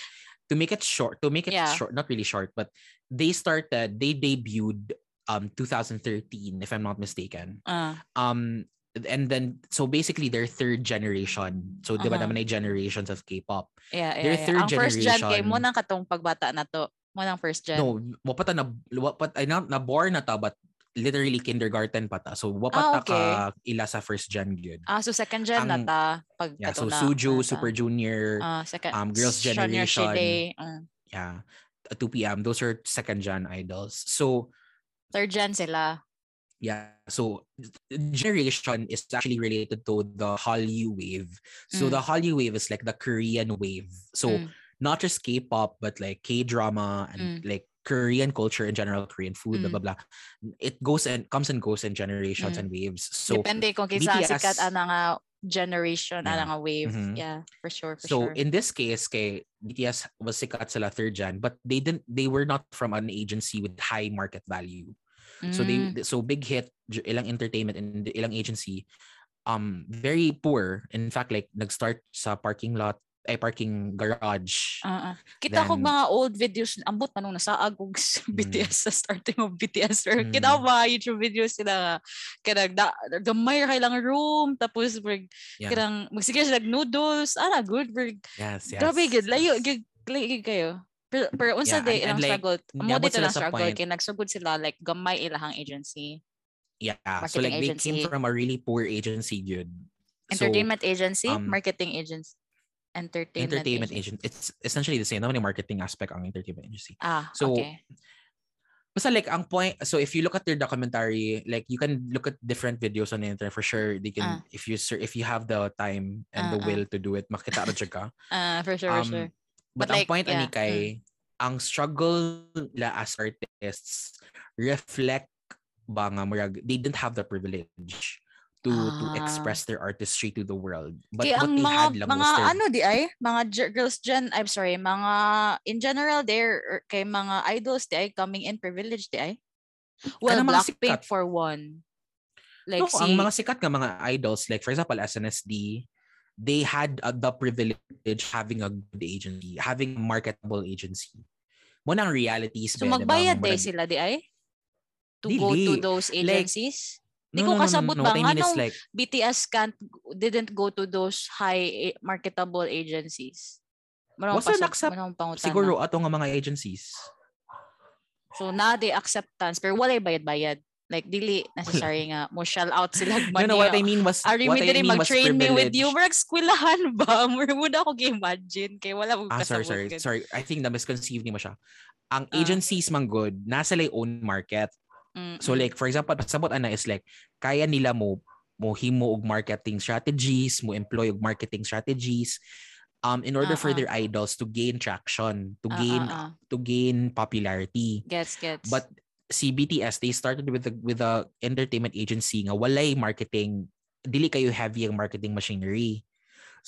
to make it short, to make it Yeah. short, not really short, but they started, they debuted um 2013, if I'm not mistaken. Ah, Um and then so basically they're third generation. So di ba Uh-huh. naman ay generations of K-pop. yeah, yeah, Their yeah. third Ang first gen kay generation- mo nang katong pagbata na to. Mo nang first gen. No, wapata na wapat ay na, na born na ta but literally kindergarten pa ta. So wapat Ah, okay. ka ila sa first gen gyud. Ah, so second gen na Ang- ta pag Yeah, so na, Suju, na ta. Super Junior, Ah, second um, Girls' Generation. Ah. yeah, 2 p.m. Those are second gen idols. So third gen sila. Yeah. So generation is actually related to the Hallyu wave. So Mm. the Hallyu wave is like the Korean wave. So Mm. not just K-pop, but like K-drama and like Korean culture in general, Korean food, blah Mm. blah blah. It goes and comes and goes in generations Mm. and waves. So Depende kung kinsa sikat ana nga generation, ana Yeah. nga wave. Mhm. Yeah, for sure, for so sure. in this case, kay BTS was sikat sila third gen, but they didn't. They were not from an agency with high market value. So Mm. they so big hit ilang entertainment and ilang agency um very poor. In fact like nag-start sa parking lot ay parking garage. Ah, ah. Kita ko mga old videos, ambot pa nung nasa agog [LAUGHS] sa Mm. BTS sa starting of BTS. Or Mm. kita ko mga YouTube videos sila nga, kanang da, gamay ra kailang room, tapos berg, Yeah. kanang magsige sila noodles, ana good, berg, Yes, yes. grabe good, layo, gig kayo. Pero, pero unsa Yeah, day ilang like, struggle, mo dito sila lang sa struggle, point- kay nagsugod sila, like, gamay ilahang agency. Yeah. marketing So like they came agency. from a really poor agency, dude. So, Entertainment agency, um, marketing agency. Entertainment, entertainment agency. agent. It's essentially the same. Naman yung marketing aspect ang entertainment agency. Ah, So, okay. Basta like ang point, so if you look at their documentary, like you can look at different videos on the internet for sure. They can Ah. if you if you have the time and the Ah, ah. will to do it, makita ka. [LAUGHS] Ah, for sure, for Um, sure. But, But ang like, point ani yeah, kay ang struggle nila as artists reflect ba nga murag they didn't have the privilege to to Ah. express their artistry to the world. But Kaya what they mga had lang mga was their ano di ay mga ge- girls gen I'm sorry mga in general there er, kay mga idols di ay coming in privilege di ay well Kanang mga Blackpink for one like no, si ang mga sikat nga mga idols, like for example, SNSD, they had uh, the privilege having a good agency, having a marketable agency. Mo nang realities so ba, diba? magbayad Murag- day sila di ay to go to Dili. those Like, agencies di No, ko no, no, no, kasabot no, ba nung like, BTS can't didn't go to those high eh, marketable agencies Marang Was there pasab- accept- siguro ato nga mga agencies. So na they acceptance pero walay bayad-bayad. Like dili necessary nga mo shell out sila [LAUGHS] No, no, what I mean was, Ari what I mean was mag-train me with you. Murag eskwelahan ba? [LAUGHS] Murag ako gi-imagine. Kay wala mo Ah, sorry, sorry, sorry. I think na misconceive ni mo siya. Ang Ah. agencies man good, nasa lay own market. Mm, So like, for example, pasabot ana is like, kaya nila mo mo himo og marketing strategies, mo employ og marketing strategies um in order for Ah, ah. their idols to gain traction, to Ah, gain ah. to gain popularity. Gets, gets. But si BTS, they started with the with a entertainment agency nga walay marketing dili kayo heavy ang marketing machinery.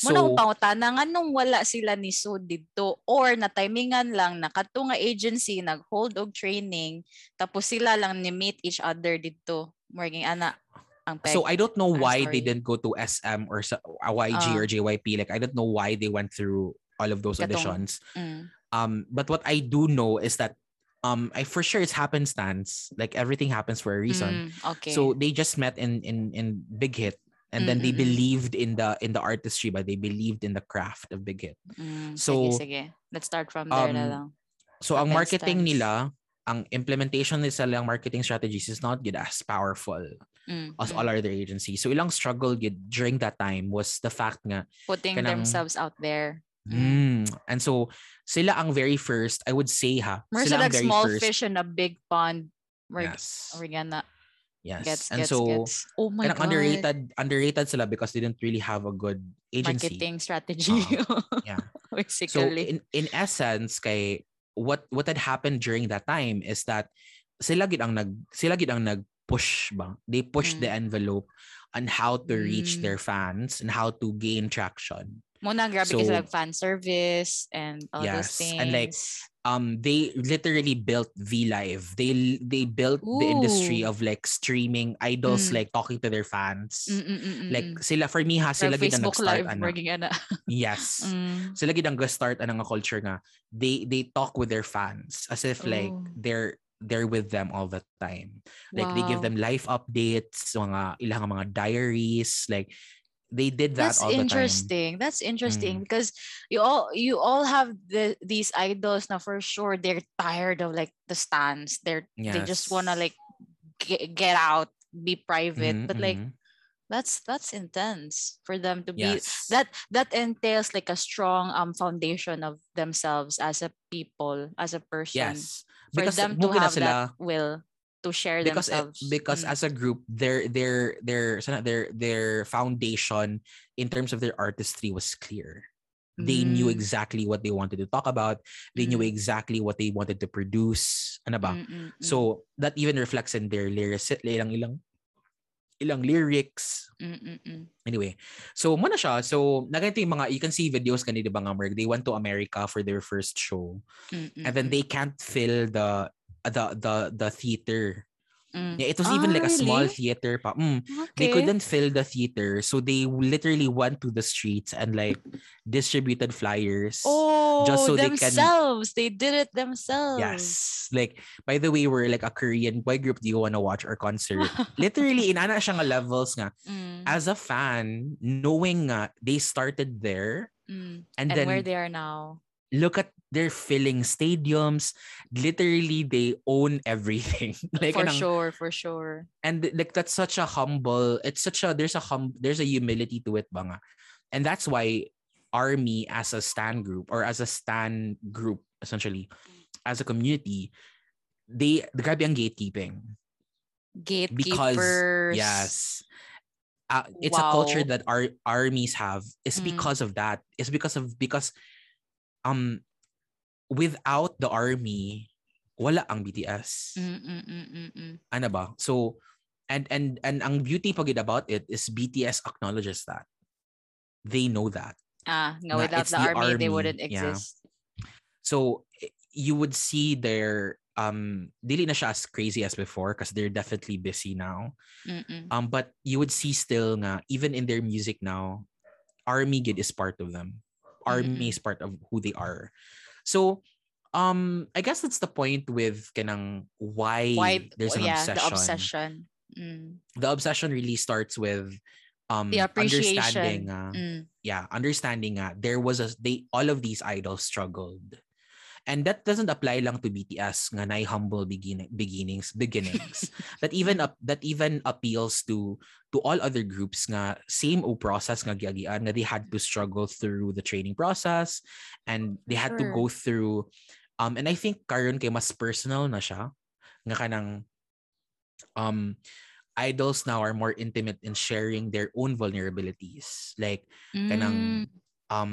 Muna akong pangutana nga nung wala sila ni so dito or na timingan lang na kadto nga agency nag-hold og training tapos sila lang ni meet each other dito. Morging ana ang peg. So I don't know why they didn't go to SM or sa- uh, YG Ah. or JYP. Like I don't know why they went through all of those Katong- auditions. Mm. Um, but what I do know is that um, I for sure it's happenstance. Like everything happens for a reason. Mm, okay. So they just met in in in Big Hit, and then they Mm, mm, mm. believed in the in the artistry, but they believed in the craft of Big Hit. Mm, so, sige, sige. Let's start from there na um, lang. So ang Happenstance. marketing nila, ang implementation nila lang marketing strategies is not good as powerful Mm, as all other agencies. So ilang struggle during that time was the fact nga Putting kanang- themselves out there. Mm, and so sila ang very first, I would say ha, More sila very small first. fish in a big pond. We're, yes. we're gonna Yes. gets, and gets, so gets. Oh my God. underrated underrated sila because they didn't really have a good agency. Marketing strategy. [LAUGHS] Yeah. So in in essence kay what what had happened during that time is that sila gid ang nag sila gid ang nag push ba they pushed the envelope on how to reach Mm. their fans and how to gain traction Muna grabe So- kasi like fan service and all those Yes, things. and, like, um they literally built V Live. They they built the industry Ooh. of like streaming idols Mm. like talking to their fans. Mm, mm, mm, mm, Like mm. sila for me ha sila gid ang nag-start ana. ana. Yes. [LAUGHS] Mm. Sila gid ang start ana nga culture nga. They they talk with their fans as if like Oh. they're they're with them all the time. Like they give Wow. them life updates, mga ilang mga diaries, like they did that That's all the time. interesting. That's interesting Mm. because you all you all have the these idols now for sure. They're tired of like the stands. They're they just wanna like get, get out, be private. Mhm, But like mhm. that's that's intense for them to be yes. that that entails like a strong um foundation of themselves as a people as a person yes. for Because them to have sila that will to share because themselves because Mm. as a group their their their their their foundation in terms of their artistry was clear they knew Mm. exactly what they wanted to talk about they knew Mm. exactly what they wanted to produce ano ba Mm, mm, mm. so that even reflects in their lyrics ilang ilang ilang lyrics Mm, mm, mm. Anyway, so muna siya. So, naganito yung mga, you can see videos kanina ba nga, Merg, they went to America for their first show. Mm, mm, And then they can't fill the the the the theater. Mm. Yeah, it was even Ah, like a small theater pa. Mm, Okay. They couldn't fill the theater, so they literally went to the streets and like distributed flyers. Oh, just so they can- themselves. They did it themselves. Yes. Like, by the way, we're like a Korean boy group. Do you want to watch our concert? literally, [LAUGHS] inana siya nga levels nga. Mm, As a fan, knowing nga they started there, mm. and, And then where they are now. Look at their filling stadiums. Literally, they own everything. [LAUGHS] like, for anong- sure, for sure. and like that's such a humble it's such a there's a hum there's a humility to it banga and that's why army as a stand group or as a stand group essentially as a community they the grabe ang gatekeeping because Gatekeepers. yes uh, it's a culture that our armies have it's Mm. because of that it's because of because um without the army wala ang BTS Mm, mm, mm, mm, mm. ano ba? So, and and and ang beauty pagid about it is BTS acknowledges that. They know that. Ah, no, Na without the, the army, they wouldn't yeah. exist. So, you would see their um dili na siya as crazy as before because they're definitely busy now. Mm-mm. Um but you would see still nga even in their music now, Army Gid is part of them. Army is part of who they are. So, um I guess that's the point with kanang why, Why? there's an yeah, obsession. the obsession. Mm. the obsession really starts with um The appreciation. understanding uh, Mm. yeah understanding uh, there was a they all of these idols struggled and that doesn't apply lang to BTS nga na humble beginning, beginnings beginnings. [LAUGHS] That even up that even appeals to to all other groups nga same o process nga giagian nga they had to struggle through the training process and they had to go through um and I think karon kay mas personal na siya nga kanang um idols now are more intimate in sharing their own vulnerabilities. Like kanang Mm. um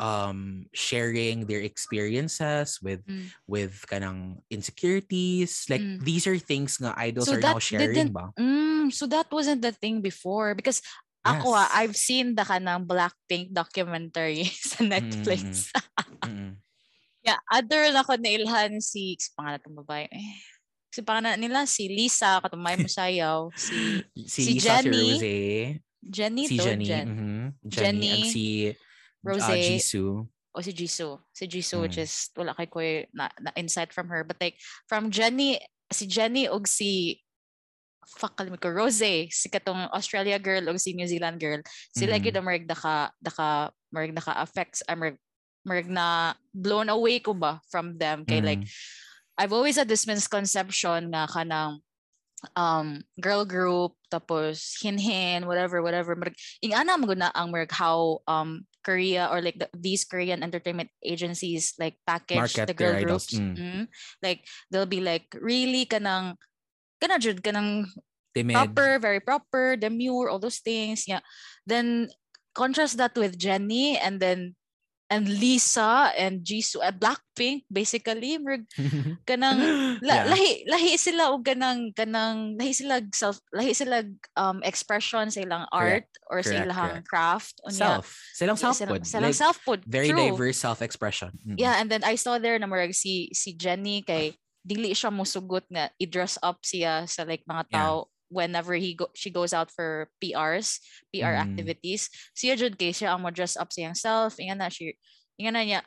um sharing their experiences with Mm. with kanang insecurities like Mm. these are things nga idols So are now sharing ba Mm, so that wasn't the thing before because ako ah, Yes. I've seen the kanang Blackpink documentary [LAUGHS] sa Netflix. Mm-mm. [LAUGHS] yeah, other na ko nailhan si si pangalan ng babae. Eh, si pangalan nila si Lisa katumay [LAUGHS] mo sayaw, si si, Si Lisa, si Jenny, Rose Jenny si to Jenny Jen. mhm, Jenny, and Jenny, si Rose, uh, Jisoo o si Jisoo. Si Jisoo which Mm. is wala kay ko na, na insight from her but like from Jenny si Jenny og si fuck kalimut ko Rose si katong Australia girl og si New Zealand girl sila Mhm. gyud ang marag daka daka marag naka affects am marag marag na blown away ko ba from them kay like Mhm. I've always had this misconception nga kanang um girl group tapos hinhin whatever whatever marag ing ana mo na ang marag how um Korea or like the, these Korean entertainment agencies like package Market the girl groups mm. Mm. like they'll be like really kanang kana jud kanang timid proper, very proper, demure, all those things. Yeah. Then contrast that with Jennie and then and Lisa and Jisoo uh, Blackpink basically murag [LAUGHS] kanang la, Yeah. lahi lahi sila og kanang kanang lahi sila self lahi sila um expression sa ilang art or sa correct, ilang correct. craft unya self. Silang self silang, pod. silang Like, self pod very true. diverse self-expression. Mm. Yeah, and then I saw there na murag si si Jenny kay dili siya musugot nga i-dress up siya sa like mga Yeah. Whenever he go she goes out for PRs, PR Mm. activities. Siya jud kay siya ang dress up sa self, inga na siya inga na niya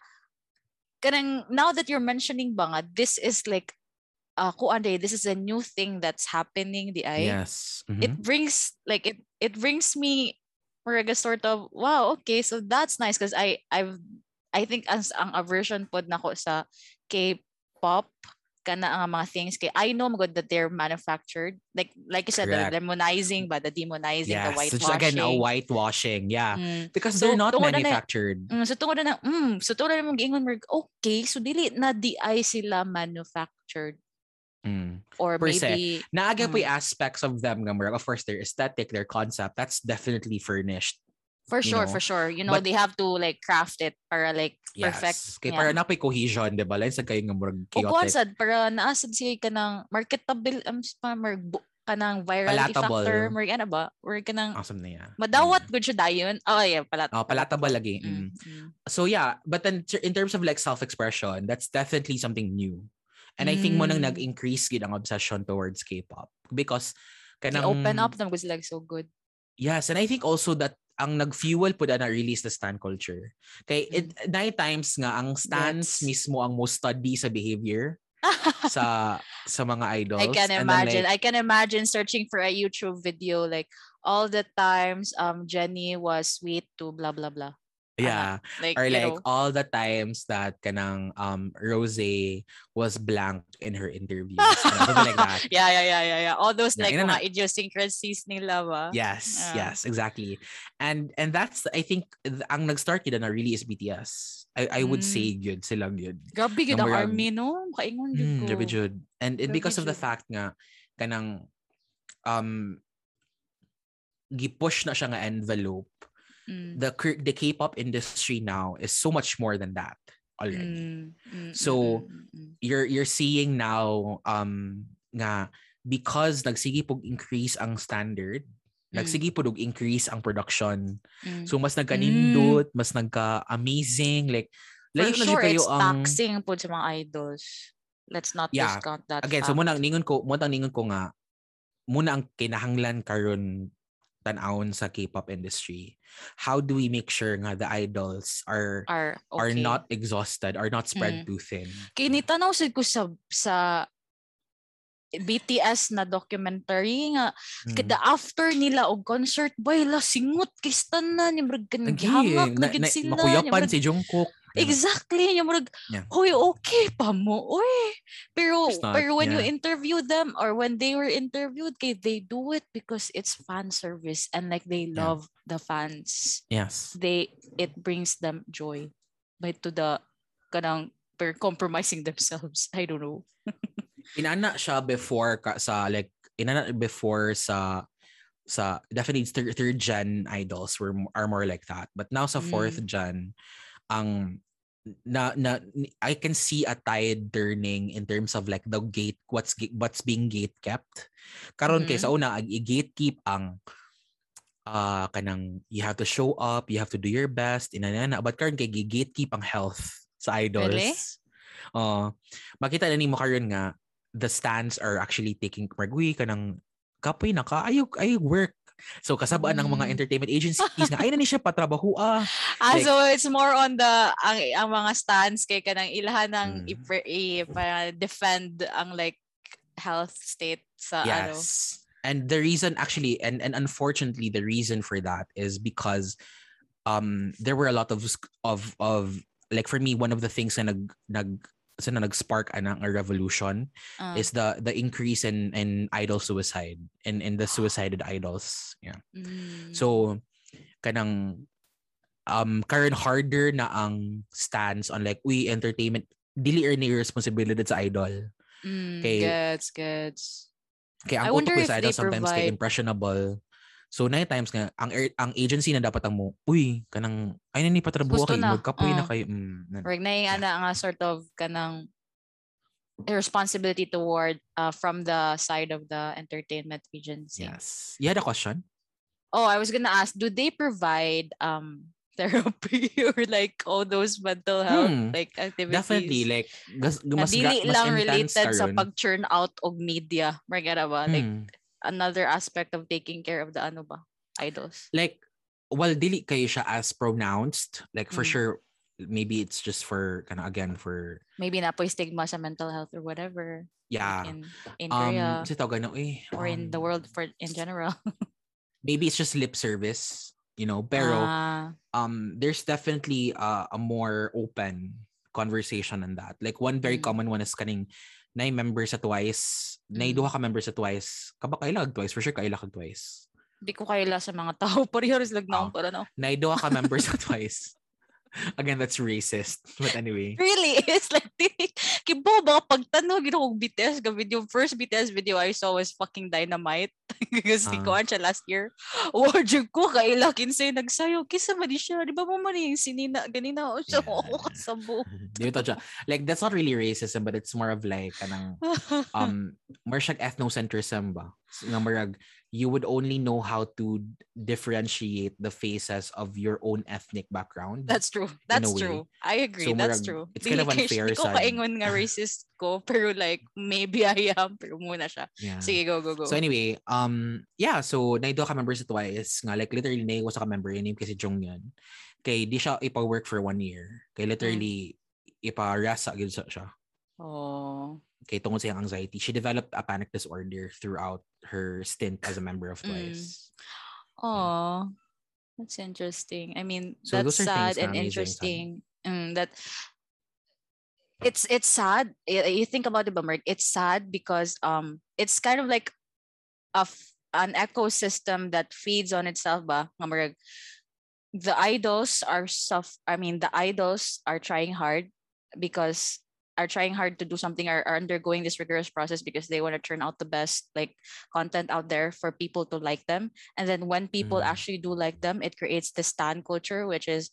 kanang now that you're mentioning ba nga this is like uh kuande this is a new thing that's happening di ay Yes. Mhm. it brings like it it brings me murag a sort of wow okay so that's nice because I I've I think as ang aversion pod nako sa K-pop kana ang mga things kay I know good that they're manufactured like like you said Correct. the demonizing ba the demonizing the yes. It's whitewashing again a whitewashing. Yeah. Mm. Because So, they're not tungod na na- manufactured. Mm, so tungod na mm, so tungod na mong merg okay so dili na di ay sila manufactured Mm. or Per se. maybe Naaga po Mm. aesthects of them nga. Of course, their aesthetic, their concept, that's definitely furnished. For you sure know, for sure you know but- they have to like craft it para like perfect Yes. Kay yeah. para napay cohesion, di ba? Lain sa kayo nga murag chaotic. sad para naasad siya ka ng marketable um pa kanang virality Palatable. factor mer ano ba or kanang Awesome na yan. madawat Mm. good siya dayon oh yeah palat Oh, palatable lagi. Mm, Mm. mm. So yeah, but then in terms of like self-expression, that's definitely something new. And I think mo nang Mm. nag-increase gid ang obsession towards K-pop because They kanang open up them was like so good Yes, and I think also that ang nag-fuel po na release the stan culture. Kay it nine times nga ang stans Yes. mismo ang most study sa behavior [LAUGHS] sa sa mga idols. I can And then, imagine. like, I can imagine searching for a YouTube video like all the times um Jenny was sweet to blah blah blah. Yeah. Like Or you like know, all the times that kanang um Rose was blank in her interviews. Like [LAUGHS] that. yeah, yeah, yeah, yeah, yeah. All those Yeah, like yun na mga idiosyncrasies nila ba? Yes, Yeah. yes, exactly. And and that's I think th- ang nag-start yun na really is BTS. I I would Mm. say good sila good. Grabe gid Nga ang army no. Kaingon jud Mm, ko. grabe jud. And, and Grabe because of the fact nga kanang um gipush na siya nga envelope. Mm. The the K-pop industry now is so much more than that already. Mm, mm, So, mm, mm, mm, You're you're seeing now um nga because nagsige pog increase ang standard, nagsige pog increase ang production. mm. So mas nagkanindot, mas nagka-amazing like For layo na sure, siya kayo it's ang taxing po sa mga idols. Let's not Yeah. discount that Again, so fact. muna ningon ko, muna ningon ko nga muna ang kinahanglan karon tan-awon sa K-pop industry. How do we make sure nga the idols are are okay. are not exhausted, are not Mm. spread too thin? kinitanaw sad ko sa sa BTS na documentary nga Mm. kada after nila og concert boy la singot kay tanan yung murag kan gihamak na gid sila makuyapan si Jungkook. Exactly, yung murag Yeah. okay pa mo oy. Pero not, pero when you interview them or when they were interviewed kay they do it because it's fan service and like they Yeah. love the fans. Yes. They it brings them joy. But to the kanang per compromising [LAUGHS] themselves. I don't know. [LAUGHS] Inana siya before ka, sa like inana before sa sa definitely third, third gen idols were are more like that. But now sa fourth Mm. gen ang na, na I can see a tide turning in terms of like the gate what's what's being gate kept. Karon kay Mhm. sa una ag gatekeep ang ah kanang you have to show up, you have to do your best inanana but karon kay gatekeep ang health sa idols. Really? Uh, makita na nimo karon nga the stands are actually taking margui kanang kapoy na ka ayog ayog work. So kasabaan ng mga Mm. entertainment agencies nga ay na ni siya patrabaho ah. Ah, Like- so it's more on the ang ang mga stands kay kanang ilahan ng Mm. i- i- para defend ang like health state sa ano. Yes. And the reason actually and and unfortunately the reason for that is because um there were a lot of of of like for me one of the things na nag nag sa na nag-spark ana nga revolution Ah, is the the increase in in idol suicide in in the suicided idols. Yeah. mm, So kanang um karon harder na ang stance on like we entertainment dili earn responsibility sa idol. mm, kay- gets gets. Kaya I ang wonder utok ko if sa idol they sometimes kay provide- impressionable. So nine times nga ang er- ang agency na dapat ang mo, uy, kanang ay na ni patrabuho Gusto kay na, magkapoy na oh. kayo. Mm, na- Or na yung ana nga sort of kanang responsibility toward uh, from the side of the entertainment agency. yes. You had a question? Oh, I was gonna ask, do they provide um [LAUGHS] therapy or like all those mental health Hmm, like activities? Definitely like gas, na mas, ga- mas lang related sa pag-churn out og media. Marga ba? Like Hmm. Another aspect of taking care of the ano ba? Idols. like well dili kayo siya as pronounced like for Mm. sure maybe it's just for kind again for Maybe na po stigma sa mental health or whatever. yeah In in um Korea kasi tawag na eh or in the um, world for in general. [LAUGHS] maybe it's just lip service you know pero Ah, um there's definitely uh, a more open conversation on that like one very Mm. common one is kaning na members sa twice na Mm. duha ka members sa twice kaba kailag twice for sure kailag kag twice di ko kaila sa mga tao. [LAUGHS] Parehas lang na Oh. para no. na duha ka [LAUGHS] members sa twice again that's racist but anyway Really, [LAUGHS] it's like, kibo ba pagtanong gino kong BTS ga video, first BTS video I saw was fucking Dynamite. [LAUGHS] Kasi Ah. ko siya last year. [LAUGHS] Wajud ko, kaila kinsay nagsayo. Kisa man di siya, di ba mo man yung sinina, ganina o siya, Yeah. ako kasabo. [LAUGHS] Di ba siya? Like that's not really racism but it's more of like kanang um more siya ethnocentrism ba? Nga marag you would only know how to differentiate the faces of your own ethnic background. That's true. That's true. I agree. So, That's true. it's kind of unfair Di ko sad. kaingon nga racist ko, [LAUGHS] pero like, maybe I am, pero muna siya. yeah. Sige, go, go, go. So anyway, um yeah, so naido ka members sa twice nga like literally naiwa sa ka member yung name kasi Jong yan. Kay di siya ipa-work for one year. Kay literally ipa-rasa gyud sa siya. oh. Kay tungkol sa anxiety. She developed a panic disorder throughout her stint as a member of Mm. Twice. Oh, that's interesting. I mean, So that's sad and sad. interesting. Mm, that it's it's sad. You think about it, Bummer. It's sad because um, it's kind of like a f- an ecosystem that feeds on itself. Ba, Nga marag, the idols are soft. I mean, the idols are trying hard because are trying hard to do something are, are undergoing this rigorous process because they want to turn out the best like content out there for people to like them. And then when people Mhm. actually do like them it creates this stan culture which is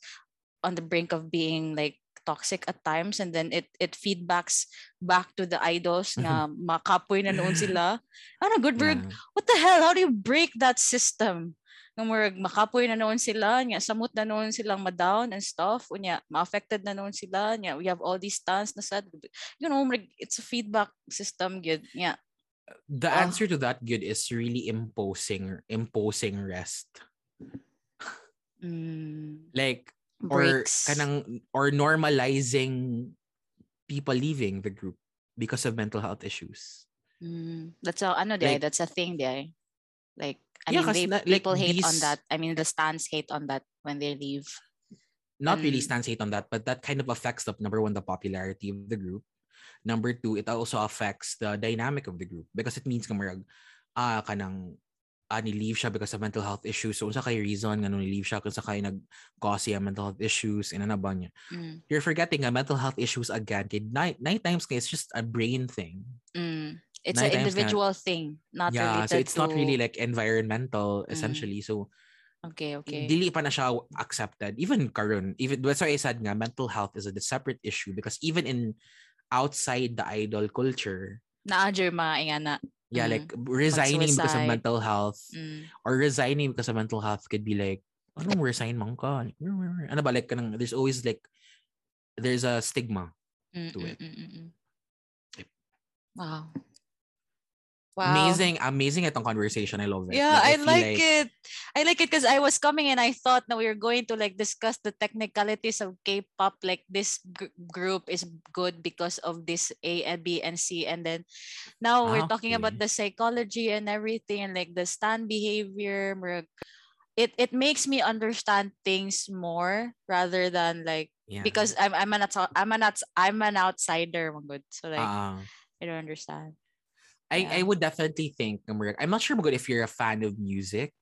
on the brink of being like toxic at times. And then it it feedbacks back to the idols na [LAUGHS] makapoy na noon sila. [LAUGHS] Ano good Yeah. what the hell? How do you break that system nga murag makapoy na noon sila nya samot na noon silang ma-down and stuff unya ma-affected na noon sila nya we have all these stands na sad you know murag it's a feedback system good nya The Ah. answer to that good is really imposing imposing rest. mm, Like or breaks kanang or normalizing people leaving the group because of mental health issues. mm, that's a ano Like- that's a thing di like I Yeah, mean they, na- like people hate on these- that I mean the stands hate on that when they leave Not really Mm. stands hate on that, but that kind of affects the number one, the popularity of the group. Number two, it also affects the dynamic of the group because it means kamarag ah kanang ah, ni-leave siya because of mental health issues. So, unsa kay reason nga ni-leave siya kung sa kay nag-cause siya mental health issues, ina na ba niya? mm, You're forgetting nga mental health issues again. Kay nine, nine times kay it's just a brain thing. mm. It's an individual thing not yeah, related so it's not really like environmental Mm. essentially. So, okay okay dili pa na siya accepted. Even karon, even that's why I said nga mental health is a separate issue because even in outside the idol culture, na-adjure mga ingana yeah, Mm. like resigning because of mental health mm. or resigning because of mental health could be like, ano mo resign man ka? Ano ba like kanang there's always like there's a stigma. Mm, to mm, it. mm, mm, mm. Yep. Wow. Wow. Amazing, amazing itong conversation. I love it. Yeah, I feel like, it. I like it because I was coming and I thought that we were going to like discuss the technicalities of K-pop. Like this gr- group is good because of this A and B and C, and then now we're Ah, talking about the psychology and everything, and like the stan behavior. It it makes me understand things more rather than like Yeah. because I'm I'm an I'm an I'm an outsider. good. So like Ah. I don't understand. I, I Yeah. would definitely think I'm not sure if you're a fan of music.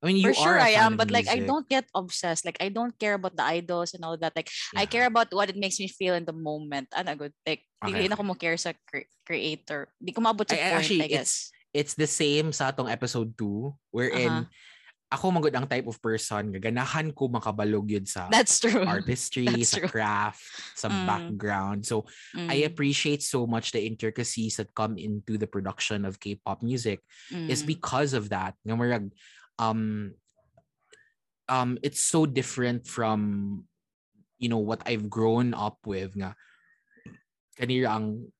I mean, you For sure I am, but like I music. don't get obsessed. Like I don't care about the idols and all that. Like I Yeah. care about what it makes me feel in the moment. Ano good. Like Okay, dili na okay. ko mo care sa cre- creator. Di ko maabot sa I- I point, actually, I guess. it's the same sa atong episode 2 wherein Uh-huh. Ako magud ang type of person nga ganahan ko makabalog yun sa That's true. [LAUGHS] artistry, That's sa true. craft, sa Mm. background. So I Mm, appreciate so much the intricacies that come into the production of K-pop music is mm, because of that. Nga marag, um um it's so different from you know what I've grown up with nga kanira ang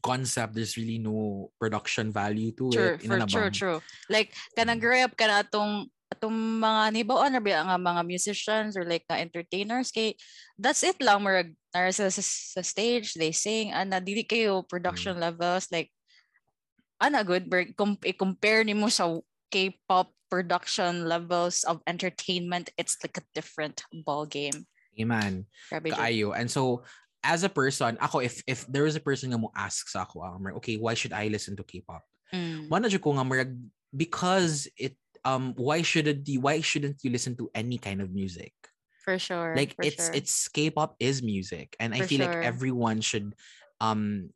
concept there's really no production value to True, it for true, true. Like, kanang mm. grow up ka na atong atong mga nibaw na ba nga mga musicians or like na entertainers kay that's it lang murag nara sa, sa, sa stage they sing ana dili kayo production mm. levels like ana good berg com- eh, i-compare nimo sa K-pop production levels of entertainment it's like a different ball game Jud. kaayo. And so, as a person, ako, if if there is a person nga mo ask sa ako, ah, mar- okay, why should I listen to K-pop? Mm, Wala ko nga marag, because it, um, why shouldn't you, why shouldn't you listen to any kind of music? for sure Like, for it's, sure. it's, K-pop is music. And I feel sure. like everyone should, um,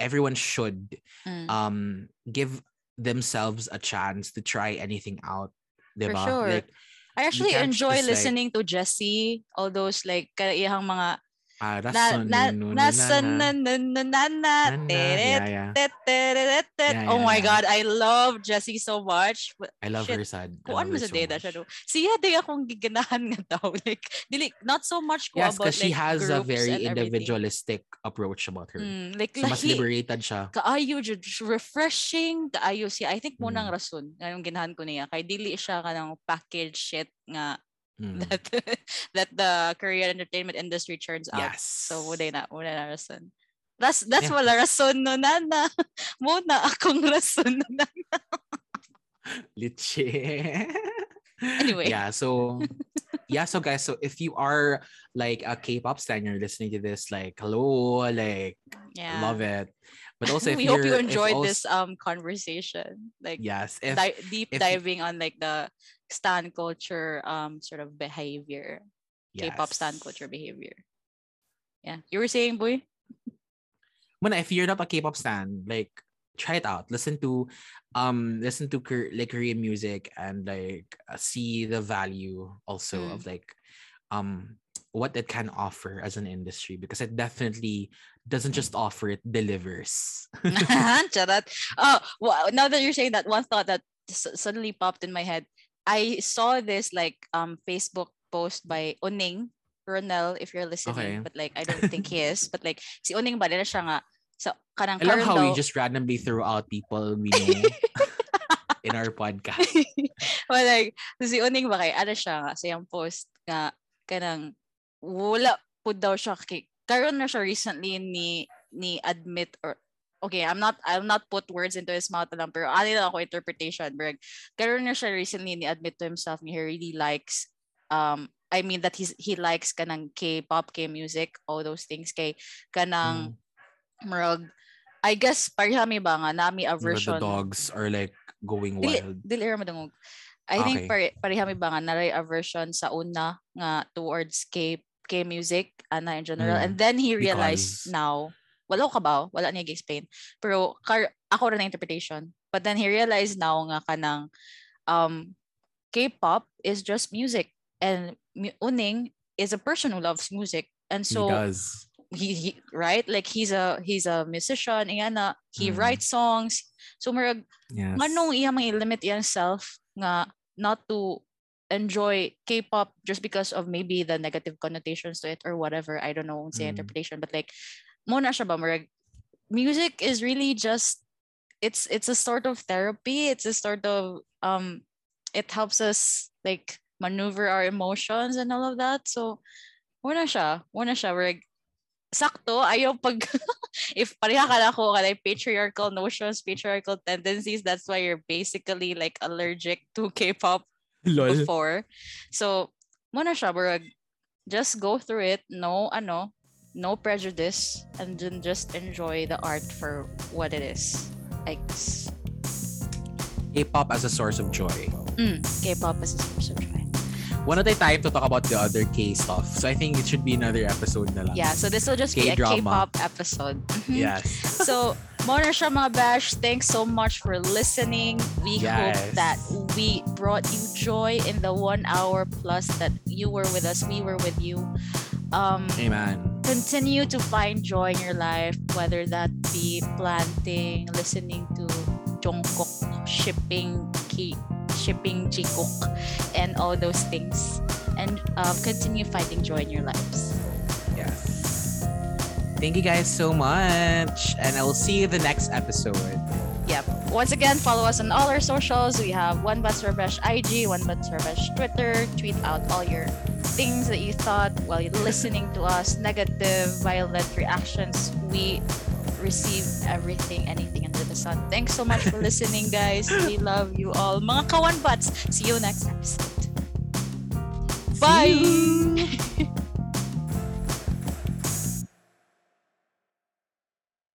everyone should, Mm, um, give themselves a chance to try anything out. For sure. Like, I actually enjoy just, like- listening to Jessi all those like kaniyang mga na rason, na nasa na, na na, na Oh my god, I love Jessie so much. But I love Shit. her sad. Kuan mo sa data siya do. Siya day akong giganahan nga [LAUGHS] daw. Like dili not so much ko Yes, about because she like, has a very everything. individualistic approach about her. Mm, like So mas liberated siya. Kaayo refreshing kaayo siya. I think mo nang Mm. rason ngayong ginahan ko niya kay dili siya kanang package shit nga Mm. that [LAUGHS] that the Korean entertainment industry churns out. Yes. So wala na, wala na rason. That's that's Yeah. wala rason no nana. [LAUGHS] Mo na akong rason no na. Liche. [LAUGHS] Anyway. Yeah, so yeah, so guys, so if you are like a K-pop stan, you're listening to this, like, hello, like, Yeah. love it. But also, if we hope you enjoyed als- this um conversation. Like Yes, if di- deep if- diving on like the stan culture um sort of behavior. K-pop stan culture behavior. Yeah. You were saying, boy? Muna, if you're not a K-pop stan, like try it out. Listen to um listen to like Korean music and like uh, see the value also Mm. of like um what it can offer as an industry because it definitely doesn't just offer it delivers. [LAUGHS] [LAUGHS] Charot. Oh, well, now that you're saying that, one thought that suddenly popped in my head. I saw this like um Facebook post by Uning Ronel, if you're listening, Okay. but like I don't think he is. But like si Uning ba nila siya nga sa kanang I love how daw- we just randomly throw out people we know [LAUGHS] in our podcast. [LAUGHS] well, like, si Uning ba kay, ano siya nga, sa yung post nga, kanang, wala po daw siya, kay, karon na siya recently ni, ni admit, or, okay, I'm not, I'll not put words into his mouth lang, pero ano lang ako interpretation, but karon na siya recently ni admit to himself, he really likes, um, I mean that he's, he likes kanang K-pop, K-music, all those things, kay, kanang, murag, I guess, parihami ba nga, nami a Where version, the dogs are like going dili, wild. dili madungog. I think Okay. pare parehami ba nga naray aversion sa una nga towards K K music ana in general Mm, and then he realized because- now wala ko kabaw wala niya explain pero kar, ako rin na interpretation. But then he realized now nga kanang um K-pop is just music. And uning is a person who loves music. And he so does. he, he right? Like he's a he's a musician iya na. He Mm. writes songs. So murag Yes. nganong iya may limit iyang self nga not to enjoy K-pop just because of maybe the negative connotations to it or whatever. I don't know say Mm. interpretation. But like mo na siya ba music is really just it's it's a sort of therapy. It's a sort of um it helps us like maneuver our emotions and all of that. So na siya. Na siya murag sakto ayaw pag [LAUGHS] if pareha ka na ako ka like patriarchal notions patriarchal tendencies that's why you're basically like allergic to K-pop Lol. before. So muna siya just go through it. No ano no prejudice and then just enjoy the art for what it is like K-pop as a source of joy. mm, K-pop is a source of joy One of the time to talk about the other K stuff. So I think it should be another episode na lang. yeah so this will just be a K-drama. K-pop episode Mhm. Yes. so Mona siya mga bash, thanks so much for listening. We hope that we brought you joy in the one hour plus that you were with us, we were with you. Um, Amen. Continue to find joy in your life, whether that be planting, listening to Jungkook, shipping ki, shipping Jikook, and all those things. And um, continue finding joy in your lives. Yes. Thank you guys so much. And I will see you the next episode. Yep. Once again, follow us on all our socials. We have One But Sarbesh IG, One But Sarbesh Twitter. Tweet out all your things that you thought while you're listening to us, negative, violent reactions. We receive everything, anything under the sun. Thanks so much for listening, guys. We love you all. Mga kawan butts. See you next episode. Bye. [LAUGHS]